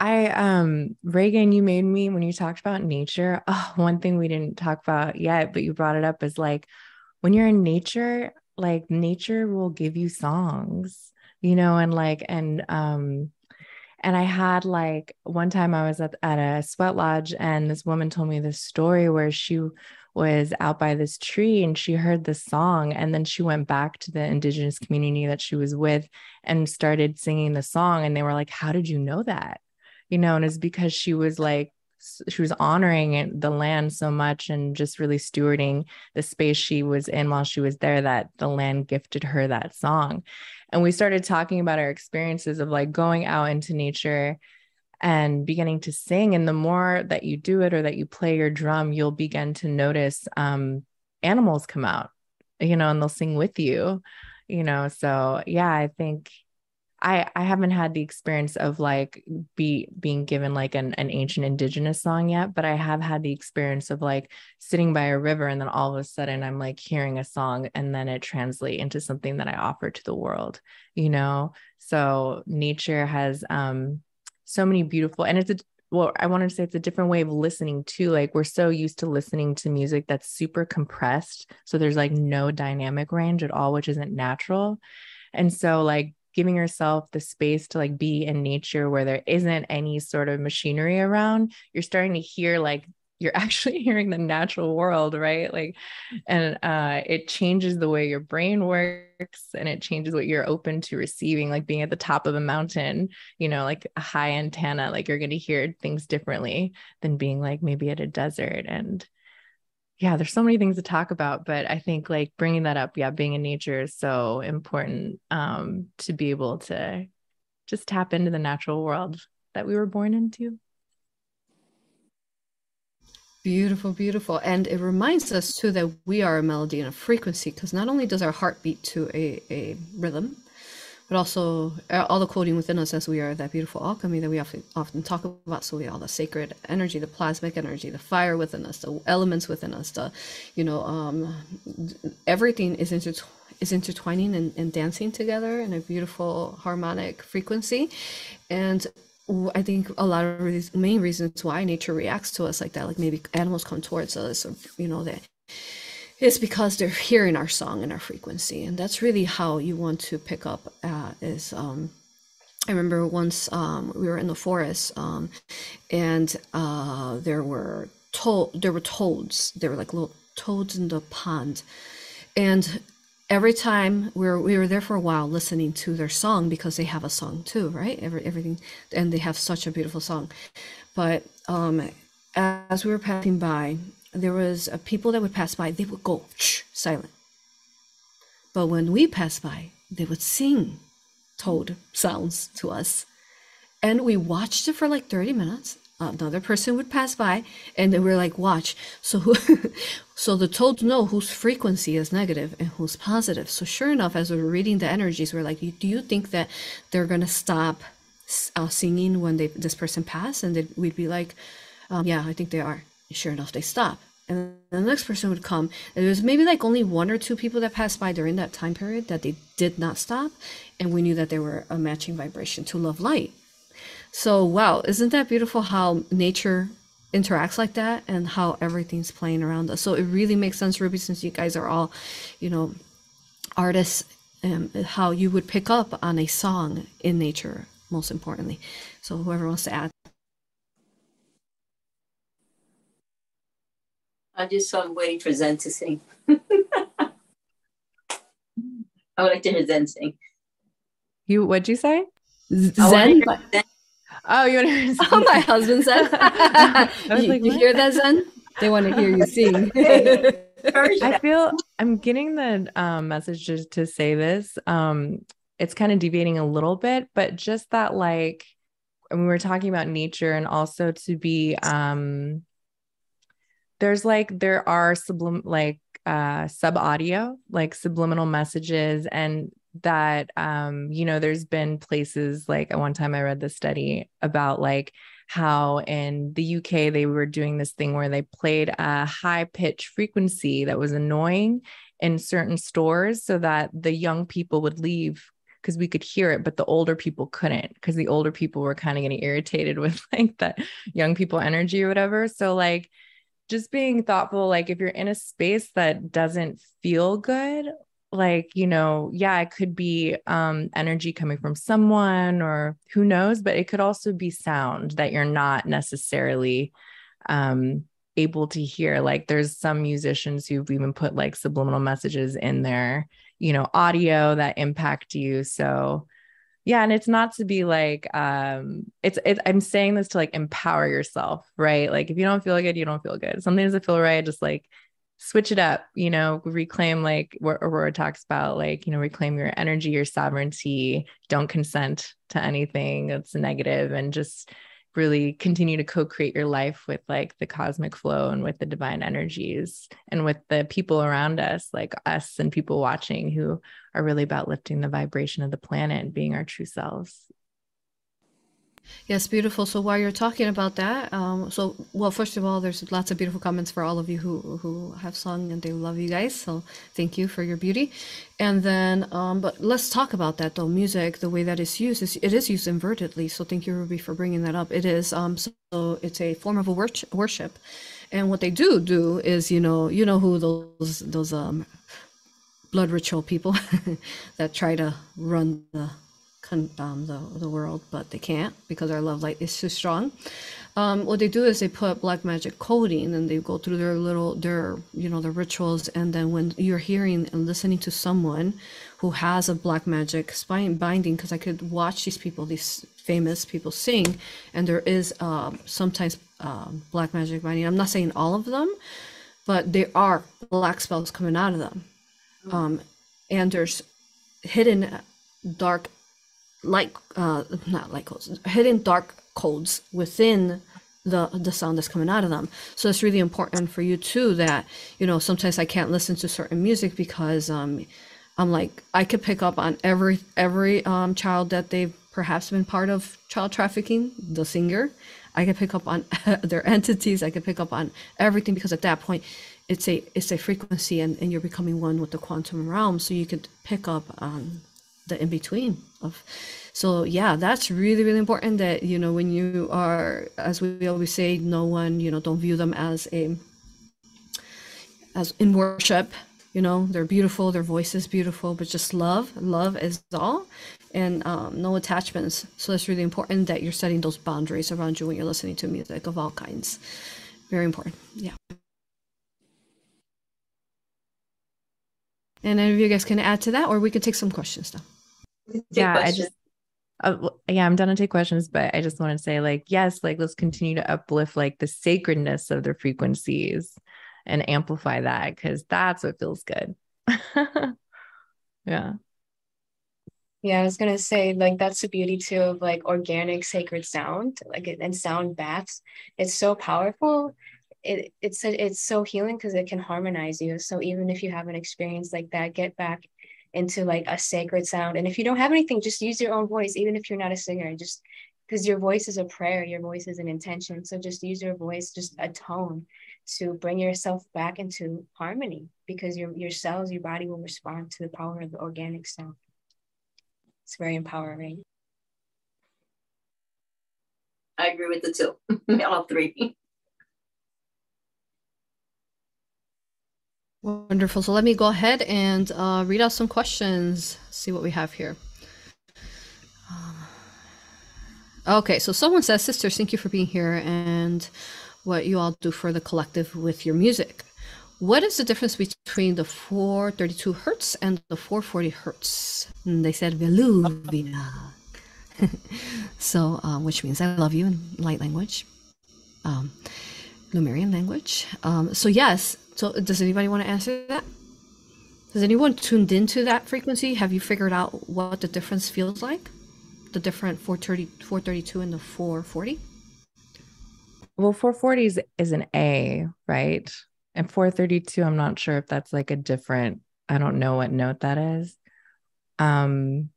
I um Reagan, you made me when you talked about nature. Oh, one thing we didn't talk about yet, but you brought it up is like when you're in nature, like nature will give you songs, you know, and like and um and I had like one time I was at, at a sweat lodge and this woman told me this story where she was out by this tree and she heard the song and then she went back to the indigenous community that she was with and started singing the song and they were like how did you know that you know, and it's because she was like, she was honoring the land so much and just really stewarding the space she was in while she was there that the land gifted her that song. And we started talking about our experiences of like going out into nature and beginning to sing. And the more that you do it or that you play your drum, you'll begin to notice um, animals come out, you know, and they'll sing with you, you know. So, yeah, I think I I haven't had the experience of like be being given like an, an ancient indigenous song yet, but I have had the experience of like sitting by a river and then all of a sudden I'm like hearing a song and then it translate into something that I offer to the world, you know? So nature has um so many beautiful and it's a well, I wanted to say it's a different way of listening too. Like we're so used to listening to music that's super compressed. So there's like no dynamic range at all, which isn't natural. And so like giving yourself the space to like be in nature where there isn't any sort of machinery around you're starting to hear like you're actually hearing the natural world right? Like and uh it changes the way your brain works and it changes what you're open to receiving like being at the top of a mountain you know like a high antenna like you're going to hear things differently than being like maybe at a desert and yeah, there's so many things to talk about, but I think like bringing that up, yeah, being in nature is so important um, to be able to just tap into the natural world that we were born into. Beautiful, beautiful. And it reminds us too that we are a melody and a frequency because not only does our heart beat to a, a rhythm, but also uh, all the coding within us as we are that beautiful alchemy that we often often talk about. So we all the sacred energy, the plasmic energy, the fire within us, the elements within us, the you know, um, everything is intertwined is intertwining and, and dancing together in a beautiful harmonic frequency. And I think a lot of these main reasons why nature reacts to us like that, like maybe animals come towards us, or you know that it's because they're hearing our song and our frequency, and that's really how you want to pick up. Uh, is um, I remember once um, we were in the forest, um, and uh, there were to- there were toads. There were like little toads in the pond, and every time we were we were there for a while listening to their song because they have a song too, right? Every everything, and they have such a beautiful song. But um, as we were passing by, there was people that would pass by. They would go shh, silent. But when we passed by, they would sing toad sounds to us, and we watched it for like thirty minutes. Another person would pass by and they we're like watch. So who so the toads know whose frequency is negative and who's positive. So sure enough as we're reading the energies we're like do you think that they're gonna stop uh, singing when they this person passed and then we'd be like um, yeah i think they are sure enough they stop and the next person would come there was maybe like only one or two people that passed by during that time period that they did not stop and we knew that they were a matching vibration to love light so, wow, isn't that beautiful how nature interacts like that and how everything's playing around us? So, it really makes sense, Ruby, since you guys are all, you know, artists, and how you would pick up on a song in nature, most importantly. So, whoever wants to add. I just I'm waiting for Zen to sing. I would like to hear Zen sing. You what'd you say? Zen. Zen Oh, you want to hear Oh, my husband said. you, like, you hear that, Zen? They want to hear you sing. I feel I'm getting the um, message just to say this. Um, it's kind of deviating a little bit, but just that, like, when we were talking about nature and also to be, um, there's like, there are sublim, like, uh, sub audio, like subliminal messages, and that um you know there's been places like at one time i read this study about like how in the UK they were doing this thing where they played a high pitch frequency that was annoying in certain stores so that the young people would leave because we could hear it but the older people couldn't because the older people were kind of getting irritated with like that young people energy or whatever. So like just being thoughtful like if you're in a space that doesn't feel good like you know yeah it could be um energy coming from someone or who knows but it could also be sound that you're not necessarily um able to hear. Like there's some musicians who've even put like subliminal messages in their you know audio that impact you. So yeah and it's not to be like um it's it, i'm saying this to like empower yourself right? Like if you don't feel good you don't feel good. Something doesn't feel right just like switch it up, you know, reclaim like what Aurora talks about, like, you know, reclaim your energy, your sovereignty, don't consent to anything that's negative and just really continue to co-create your life with like the cosmic flow and with the divine energies and with the people around us like us and people watching who are really about lifting the vibration of the planet and being our true selves Yes, beautiful. So while you're talking about that, um, so well, first of all, there's lots of beautiful comments for all of you who who have sung and they love you guys. So thank you for your beauty. And then, um, but let's talk about that though. Music, the way that it's used, is it is used invertedly. So thank you, Ruby, for bringing that up. It is. Um, so it's a form of a worship, and what they do do is, you know, you know who those those um blood ritual people that try to run the um, the, the world, but they can't because our love light is too strong. Um, what they do is they put black magic coding and they go through their little their you know their rituals. And then when you're hearing and listening to someone who has a black magic spine binding because I could watch these people these famous people sing and there is uh, sometimes uh, black magic binding. I'm not saying all of them but there are black spells coming out of them. Um, and there's hidden dark light uh not light codes hidden dark codes within the the sound that's coming out of them. So it's really important for you too that you know sometimes i can't listen to certain music because um i'm like i could pick up on every every um child that they've perhaps been part of child trafficking the singer. I could pick up on their entities. I could pick up on everything because at that point it's a it's a frequency and, and you're becoming one with the quantum realm. So you could pick up on the in between of so yeah that's really really important that you know when you are as we always say no one you know don't view them as a as in worship you know they're beautiful their voice is beautiful but just love love is all and um, no attachments. So it's really important that you're setting those boundaries around you when you're listening to music of all kinds. Very important yeah and any of you guys can add to that or we could take some questions now yeah questions. i just uh, yeah i'm done to take questions but i just want to say like yes like let's continue to uplift like the sacredness of the frequencies and amplify that because that's what feels good. yeah. Yeah, I was gonna say like that's the beauty too of like organic sacred sound, like and sound baths. It's so powerful. It it's it's so healing because it can harmonize you. So even if you have an experience like that, get back into like a sacred sound. And if you don't have anything, just use your own voice, even if you're not a singer. Just because your voice is a prayer, your voice is an intention. So just use your voice, just a tone, to bring yourself back into harmony because your, your cells, your body will respond to the power of the organic sound. It's very empowering. I agree with the two, all three. Wonderful. So let me go ahead and uh, read out some questions, see what we have here. Um, okay, so someone says, Sisters, thank you for being here. And what you all do for the collective with your music. What is the difference between the 432 hertz and the 440 hertz? And they said Veluvia. so, um, which means I love you in light language, um, Lemurian language. Um, so, yes. So, does anybody want to answer that? Has anyone tuned into that frequency? Have you figured out what the difference feels like? The different 430, 432 and the 440? Well, 440 is, is an A, right? And 432, I'm not sure if that's like a different, I don't know what note that is. Um,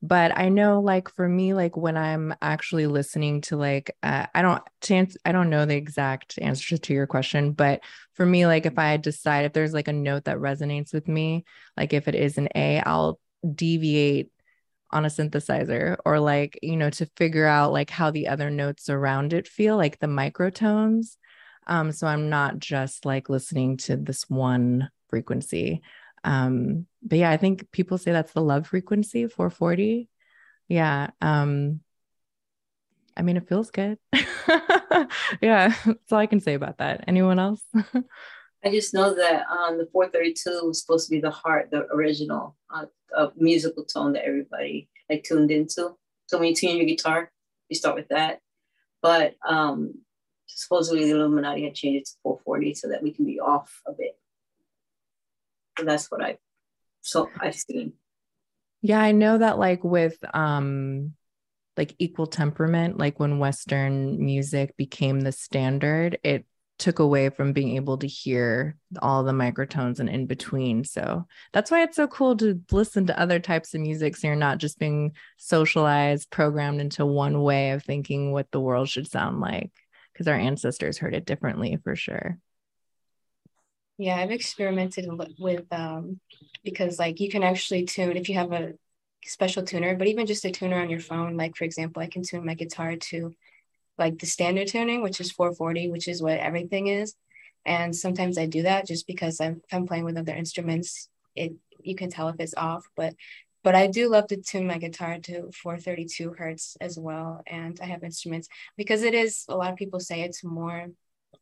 but I know like for me, like when I'm actually listening to like, uh, I don't chance, I don't know the exact answer to your question, but for me, like if I decide if there's like a note that resonates with me, like if it is an A, I'll deviate on a synthesizer or like you know to figure out like how the other notes around it feel like the microtones um so i'm not just like listening to this one frequency um but yeah i think people say that's the love frequency 440 yeah um i mean it feels good yeah that's all i can say about that anyone else I just know that um, the 432 was supposed to be the heart, the original uh, uh, musical tone that everybody like tuned into. So when you tune your guitar, you start with that. But um, supposedly the Illuminati had changed it to 440 so that we can be off a bit. That's what I so I've seen. Yeah, I know that like with um like equal temperament, like when Western music became the standard, it took away from being able to hear all the microtones and in between. So that's why it's so cool to listen to other types of music. So you're not just being socialized, programmed into one way of thinking what the world should sound like, because our ancestors heard it differently for sure. Yeah, I've experimented with um because like you can actually tune if you have a special tuner, but even just a tuner on your phone, like for example, I can tune my guitar to like the standard tuning, which is 440, which is what everything is. And sometimes I do that just because I'm, I'm playing with other instruments, it you can tell if it's off. But but I do love to tune my guitar to 432 hertz as well. And I have instruments because it is a lot of people say it's more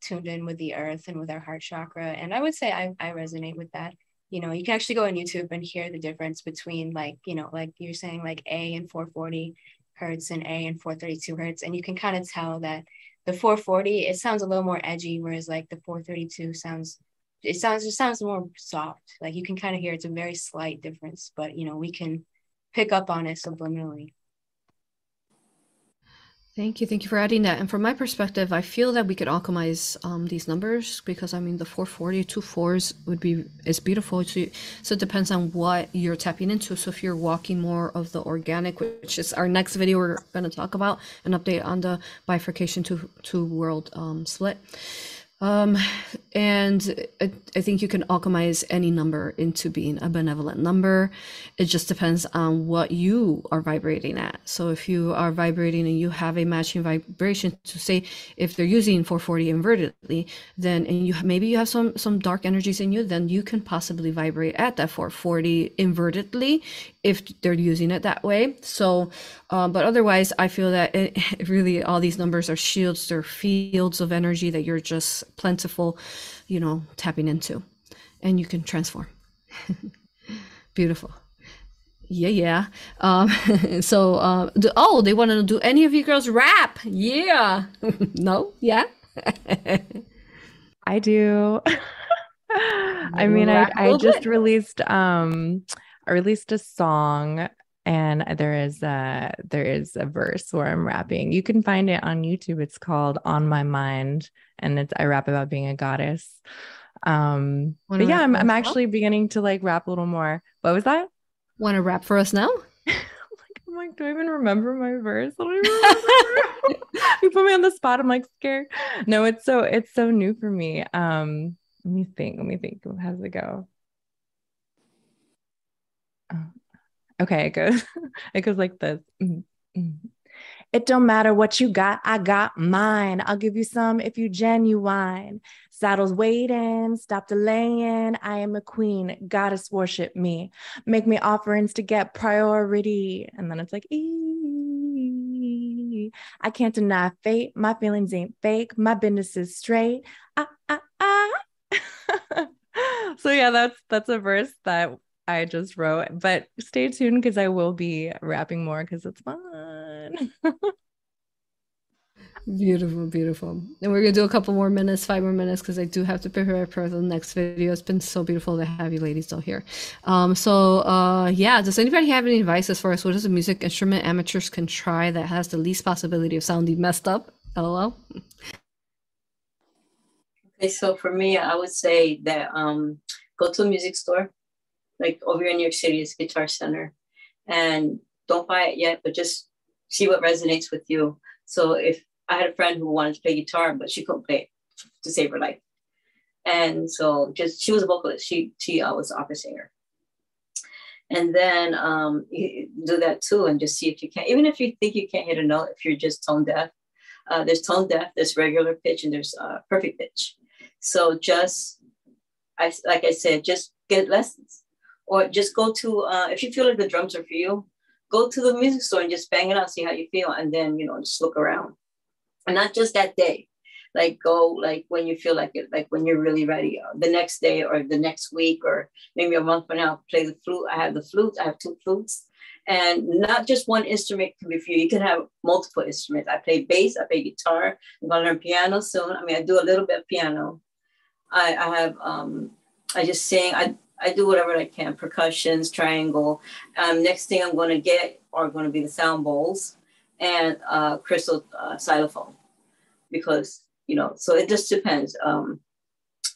tuned in with the earth and with our heart chakra. And I would say I, I resonate with that. You know, you can actually go on YouTube and hear the difference between like, you know, like you're saying like A and 440 hertz and A and 432 hertz. And you can kind of tell that the 440, it sounds a little more edgy, whereas like the 432 sounds, it sounds, it sounds more soft. Like you can kind of hear it's a very slight difference, but you know, we can pick up on it subliminally. Thank you. Thank you for adding that. And from my perspective, I feel that we could alchemize um, these numbers because I mean, the 440, two fours would be, is beautiful. So, so it depends on what you're tapping into. So if you're walking more of the organic, which is our next video, we're going to talk about an update on the bifurcation to, to world um, split. Um, and I, I think you can alchemize any number into being a benevolent number. It just depends on what you are vibrating at. So if you are vibrating and you have a matching vibration to say, if they're using 440 invertedly, then and you maybe you have some some dark energies in you, then you can possibly vibrate at that 440 invertedly if they're using it that way. So, um, but otherwise, I feel that it, really all these numbers are shields, they're fields of energy that you're just plentiful, you know, tapping into, and you can transform. Beautiful. Yeah, yeah. Um, so, uh, do, oh, they want to do any of you girls rap? Yeah. no? Yeah. I do. I mean, I, I just released um I released a song and there is a there is a verse where I'm rapping. You can find it on YouTube. It's called On My Mind, and it's I rap about being a goddess. Um, but yeah, I'm I'm actually beginning to like rap a little more. What was that? Want to rap for us now? I'm like, do I even remember my verse? you put me on the spot. I'm like scared. No, it's so it's so new for me. Um, let me think. Let me think. How does it go? Oh, okay, it goes it goes like this. Mm-hmm. It don't matter what you got, I got mine. I'll give you some if you genuine. Saddles waiting, stop delaying. I am a queen, goddess worship me. Make me offerings to get priority. And then it's like, ee. I can't deny fate. My feelings ain't fake. My business is straight. Ah, ah, ah. so yeah, that's that's a verse that I just wrote. But stay tuned because I will be rapping more because it's fun. beautiful, beautiful. And we're gonna do a couple more minutes, five more minutes, because I do have to prepare for the next video. It's been so beautiful to have you ladies still here. Um, so uh, yeah, does anybody have any advice as far as what is a music instrument amateurs can try that has the least possibility of sounding messed up? LOL. Okay, so for me, I would say that um, go to a music store like over in New York City is Guitar Center. And don't buy it yet, but just see what resonates with you. So if I had a friend who wanted to play guitar, but she couldn't play to save her life. And so just she was a vocalist. She she uh, was an opera singer. And then um, do that too, and just see if you can. Even if you think you can't hit a note, if you're just tone deaf, uh, there's tone deaf, there's regular pitch, and there's uh, perfect pitch. So just, I like I said, just get lessons or just go to uh, if you feel like the drums are for you go to the music store and just bang it out see how you feel and then you know just look around. And not just that day. Like go like when you feel like it like when you're really ready uh, the next day or the next week or maybe a month from now play the flute. I have the flute. I have two flutes. And not just one instrument can be for you. You can have multiple instruments. I play bass. I play guitar. I'm to learn piano soon. I mean i do a little bit of piano. I, I have um i just sing. I I do whatever I can, percussions, triangle. Um, next thing I'm going to get are going to be the sound bowls and uh, crystal uh, xylophone because, you know, so it just depends. Um,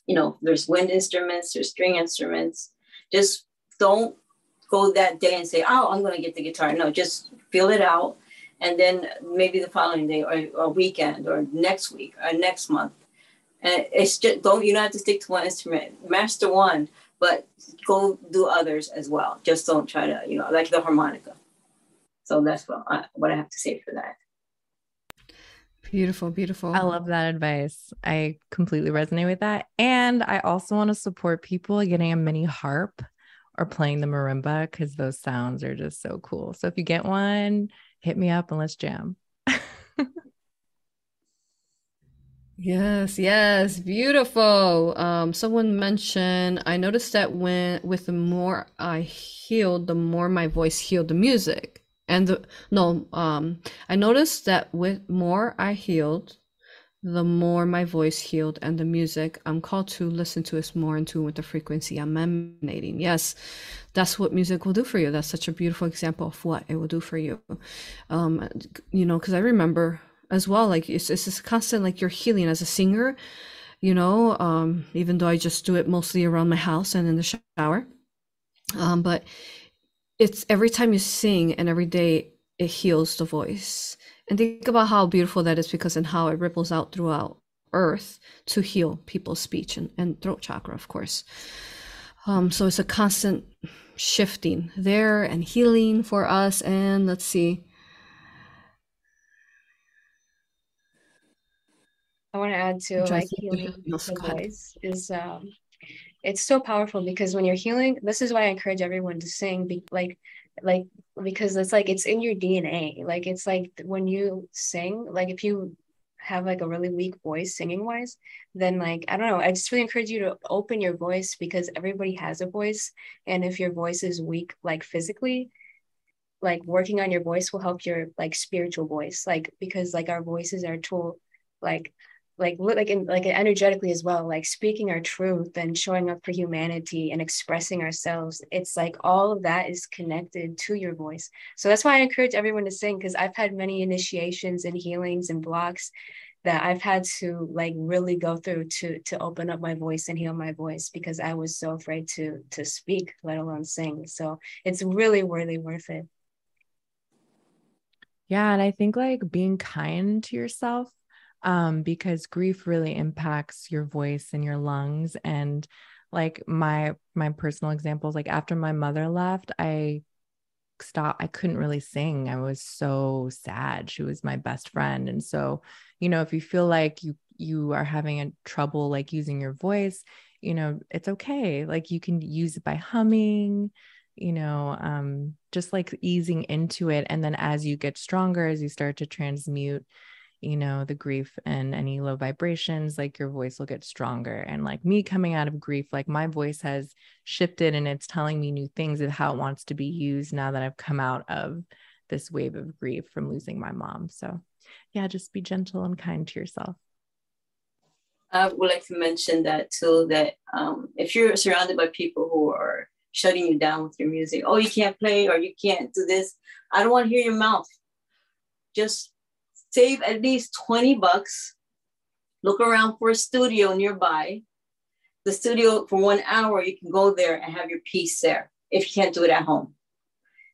you know, there's wind instruments, there's string instruments. Just don't go that day and say, oh, I'm going to get the guitar. No, just feel it out. And then maybe the following day or, or weekend or next week or next month. And it's just don't you don't have to stick to one instrument. Master one, but go do others as well. Just don't try to, you know, like the harmonica. So that's what I, what I have to say for that. Beautiful, beautiful. I love that advice. I completely resonate with that. And I also want to support people getting a mini harp or playing the marimba because those sounds are just so cool. So if you get one, hit me up and let's jam. Yes, yes, beautiful. Um, someone mentioned I noticed that when with the more I healed, the more my voice healed the music. And the no, um, I noticed that with more I healed, the more my voice healed and the music I'm called to listen to is more in tune with the frequency I'm emanating. Yes, that's what music will do for you. That's such a beautiful example of what it will do for you. Um, you know, because I remember as well like it's, it's this constant like you're healing as a singer you know um even though i just do it mostly around my house and in the shower um but it's every time you sing and every day it heals the voice and think about how beautiful that is because and how it ripples out throughout earth to heal people's speech and, and throat chakra, of course. Um, so it's a constant shifting there and healing for us. And let's see. I want to add to like healing the voice is um, it's so powerful because when you're healing, this is why I encourage everyone to sing. Be, like like because it's like it's in your DNA. Like it's like when you sing, like if you have like a really weak voice singing wise, then like I don't know, I just really encourage you to open your voice because everybody has a voice. And if your voice is weak, like physically, like working on your voice will help your like spiritual voice. Like because like our voices are tool, like like like in, like energetically as well like speaking our truth and showing up for humanity and expressing ourselves it's like all of that is connected to your voice. So that's why i encourage everyone to sing because i've had many initiations and healings and blocks that i've had to like really go through to to open up my voice and heal my voice because i was so afraid to to speak let alone sing. So it's really really worth it. Yeah and i think like being kind to yourself um, because grief really impacts your voice and your lungs. And like my my personal examples, like after my mother left, I stopped. I couldn't really sing. I was so sad. She was my best friend, and so you know, if you feel like you you are having a trouble like using your voice, you know, it's okay. Like you can use it by humming you know um just like easing into it and then as you get stronger as you start to transmute you know, the grief and any low vibrations, like your voice will get stronger. And like me coming out of grief, like my voice has shifted and it's telling me new things of how it wants to be used now that I've come out of this wave of grief from losing my mom. So, yeah, just be gentle and kind to yourself. I would like to mention that too that um, if you're surrounded by people who are shutting you down with your music, oh, you can't play or you can't do this, I don't want to hear your mouth. Just save at least 20 bucks. Look around for a studio nearby. The studio for one hour, you can go there and have your piece there if you can't do it at home.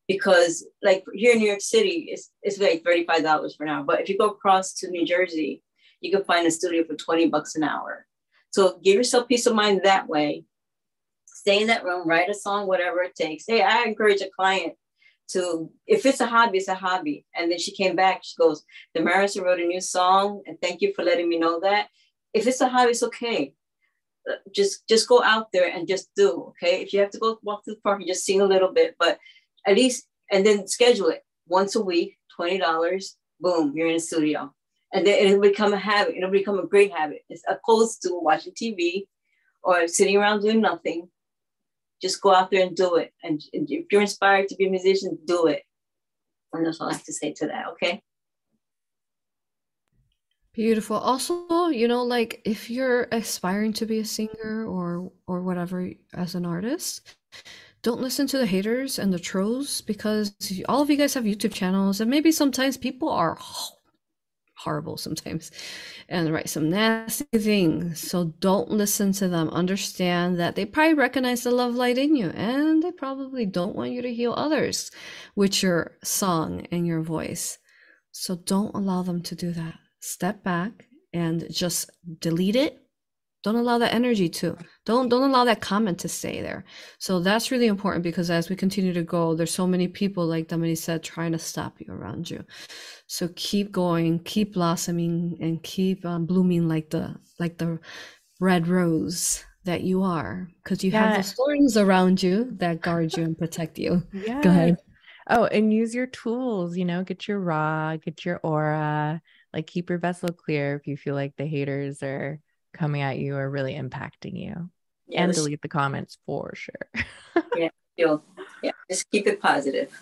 Because like here in New York City, it's, it's like $35 for an hour. But if you go across to New Jersey, you can find a studio for 20 bucks an hour. So give yourself peace of mind that way. Stay in that room, write a song, whatever it takes. Hey, I encourage a client to if it's a hobby, it's a hobby. And then she came back, she goes, The Marissa wrote a new song, and thank you for letting me know that. If it's a hobby, it's okay. Uh, just just go out there and just do, okay? If you have to go walk to the park, and just sing a little bit, but at least and then schedule it once a week, $20, boom, you're in the studio. And then it'll become a habit. It'll become a great habit. It's opposed to watching TV or sitting around doing nothing just go out there and do it. And if you're inspired to be a musician, do it. And that's all I have to say to that. Okay. Beautiful. Also, you know, like if you're aspiring to be a singer or or whatever as an artist, don't listen to the haters and the trolls because all of you guys have YouTube channels and maybe sometimes people are horrible sometimes and write some nasty things. So don't listen to them. Understand that they probably recognize the love light in you and they probably don't want you to heal others with your song and your voice. So don't allow them to do that. Step back and just delete it don't allow that energy to don't don't allow that comment to stay there. So that's really important because as we continue to go there's so many people like Damini said trying to stop you around you. So keep going keep blossoming and keep um, blooming like the like the red rose that you are because you yeah. have the thorns around you that guard you and protect you. Yeah go ahead. Oh and use your tools you know get your raw get your aura like keep your vessel clear if you feel like the haters are coming at you are really impacting you. Yeah, and delete the comments for sure. yeah, you'll, yeah, just keep it positive.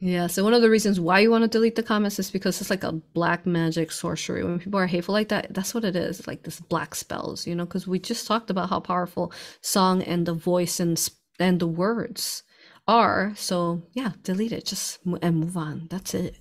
Yeah, so one of the reasons why you want to delete the comments is because it's like a black magic sorcery. When people are hateful like that, that's what it is. Like this black spells, you know, because we just talked about how powerful song and the voice and and the words are. So yeah, delete it, just and move on. That's it.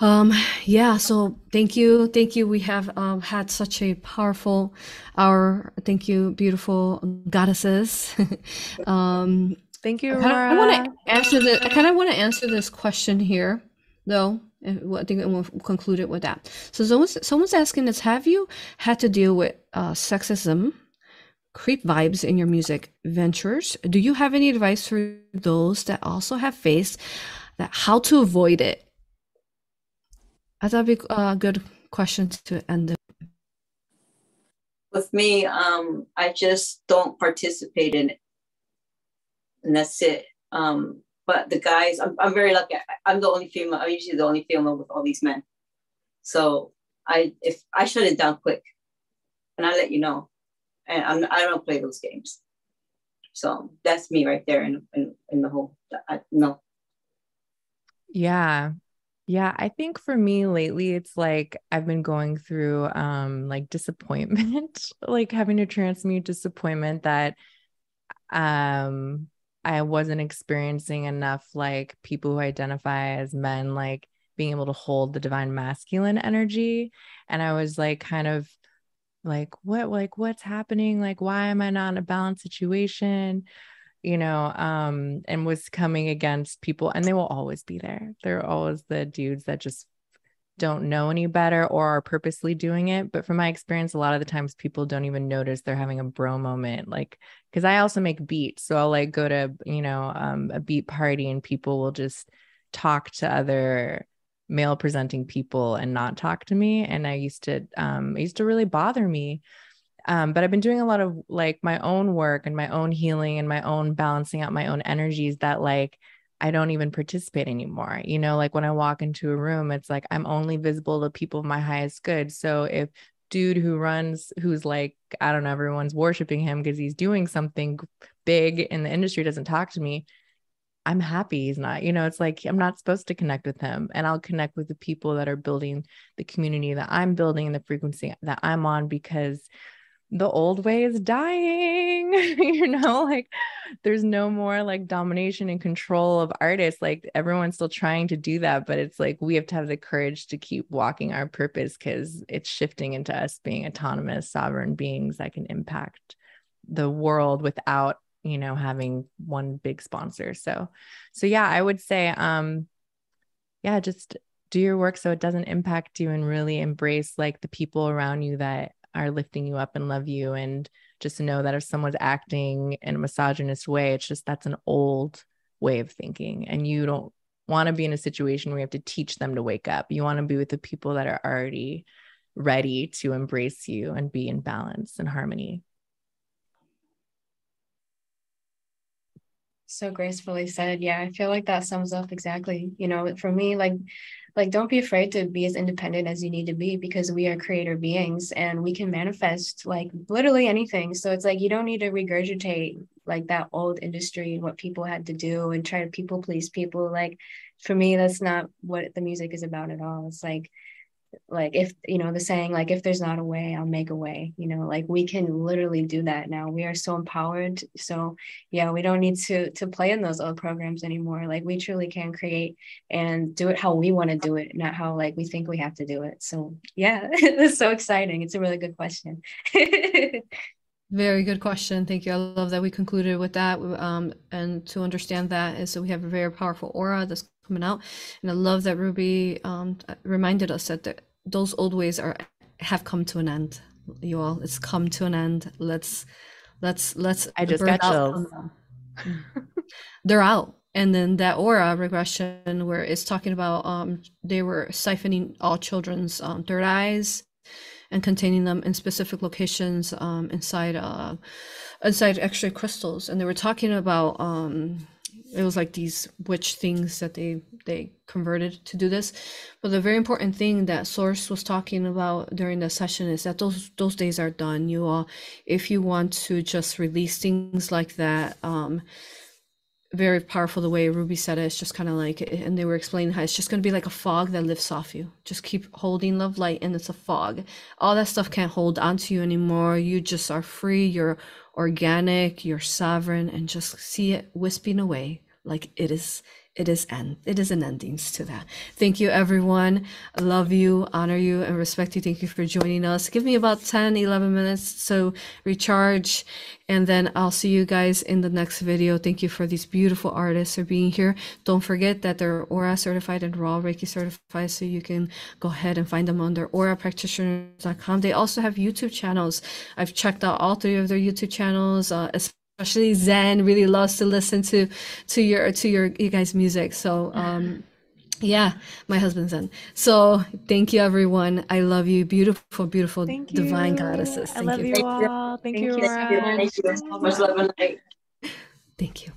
Um, yeah, so thank you. Thank you. We have um, had such a powerful hour. Thank you, beautiful goddesses. um, thank you. I, I want to answer the. I kind of want to answer this question here, though, I think we'll conclude it with that. So someone's, someone's asking us, have you had to deal with uh, sexism, creep vibes in your music ventures? Do you have any advice for those that also have faced that how to avoid it? I thought that'd be a good question to end it. With me, um, I just don't participate in it. And that's it. Um, but the guys, I'm, I'm very lucky. I'm the only female. I'm usually the only female with all these men. So I if I shut it down quick, and I let you know, and I'm I don't play those games. So that's me right there in in, in the whole. I, no. Yeah, yeah, I think for me lately it's like I've been going through um like disappointment, like having to transmute disappointment that um I wasn't experiencing enough like people who identify as men, like being able to hold the divine masculine energy. And I was like, kind of like, what, like, what's happening? Like, why am I not in a balanced situation? You know, um, and was coming against people, and they will always be there. They're always the dudes that just don't know any better or are purposely doing it. But from my experience, a lot of the times people don't even notice they're having a bro moment. Like, because I also make beats. So I'll like go to, you know, um, a beat party and people will just talk to other male presenting people and not talk to me. And I used to, um, it used to really bother me. Um, but I've been doing a lot of like my own work and my own healing and my own balancing out my own energies that like I don't even participate anymore. You know, like when I walk into a room, it's like I'm only visible to people of my highest good. So if dude who runs, who's like, I don't know, everyone's worshiping him because he's doing something big in the industry doesn't talk to me, I'm happy he's not. You know, it's like I'm not supposed to connect with him. And I'll connect with the people that are building the community that I'm building and the frequency that I'm on because the old way is dying you know like there's no more like domination and control of artists like everyone's still trying to do that but it's like we have to have the courage to keep walking our purpose because it's shifting into us being autonomous sovereign beings that can impact the world without you know having one big sponsor. So so yeah i would say um yeah just do your work so it doesn't impact you and really embrace like the people around you that are lifting you up and love you and just know that if someone's acting in a misogynist way it's just that's an old way of thinking. And you don't want to be in a situation where you have to teach them to wake up. You want to be with the people that are already ready to embrace you and be in balance and harmony. So gracefully said. Yeah i feel like that sums up exactly you know for me like like don't be afraid to be as independent as you need to be because we are creator beings and we can manifest like literally anything. So it's like you don't need to regurgitate like that old industry and what people had to do and try to people please people. Like for me that's not what the music is about at all. It's like like if you know the saying like if there's not a way i'll make a way you know like we can literally do that now we are so empowered so yeah we don't need to to play in those old programs anymore like we truly can create and do it how we want to do it not how like we think we have to do it so yeah it's so exciting it's a really good question Very good question. Thank you. I love that we concluded with that. Um, and to understand that is that we have a very powerful aura that's coming out. And I love that Ruby um, reminded us that the, those old ways are have come to an end. You all, it's come to an end. Let's let's let's. I just got chills. They're out. And then that aura regression, where it's talking about um, they were siphoning all children's um, third eyes and containing them in specific locations um, inside uh, inside X-ray crystals. And they were talking about um, it was like these witch things that they they converted to do this. But the very important thing that source was talking about during the session is that those those days are done you all. If you want to just release things like that um very powerful the way ruby said it it's just kind of like and they were explaining how it's just going to be like a fog that lifts off you. Just keep holding love light and it's a fog. All that stuff can't hold onto you anymore. You just are free you're organic you're sovereign and just see it wisping away like it is it is end it is an endings to that. Thank you everyone. Love you honor you and respect you. Thank you for joining us. Give me about 10 11 minutes so recharge and then i'll see you guys in the next video. Thank you for these beautiful artists for being here. Don't forget that they're aura certified and R.A.A.H. reiki certified so you can go ahead and find them on their aurapractitioners.com they also have youtube channels. I've checked out all three of their youtube channels uh, especially Zen really loves to listen to to your to your you guys music. So um yeah, my husband's Zen. So thank you everyone. I love you. Beautiful, beautiful Thank divine you. goddesses. I Thank love you. you all. Thank, you, Thank you. Aura. Thank you. So much love and light. Thank you.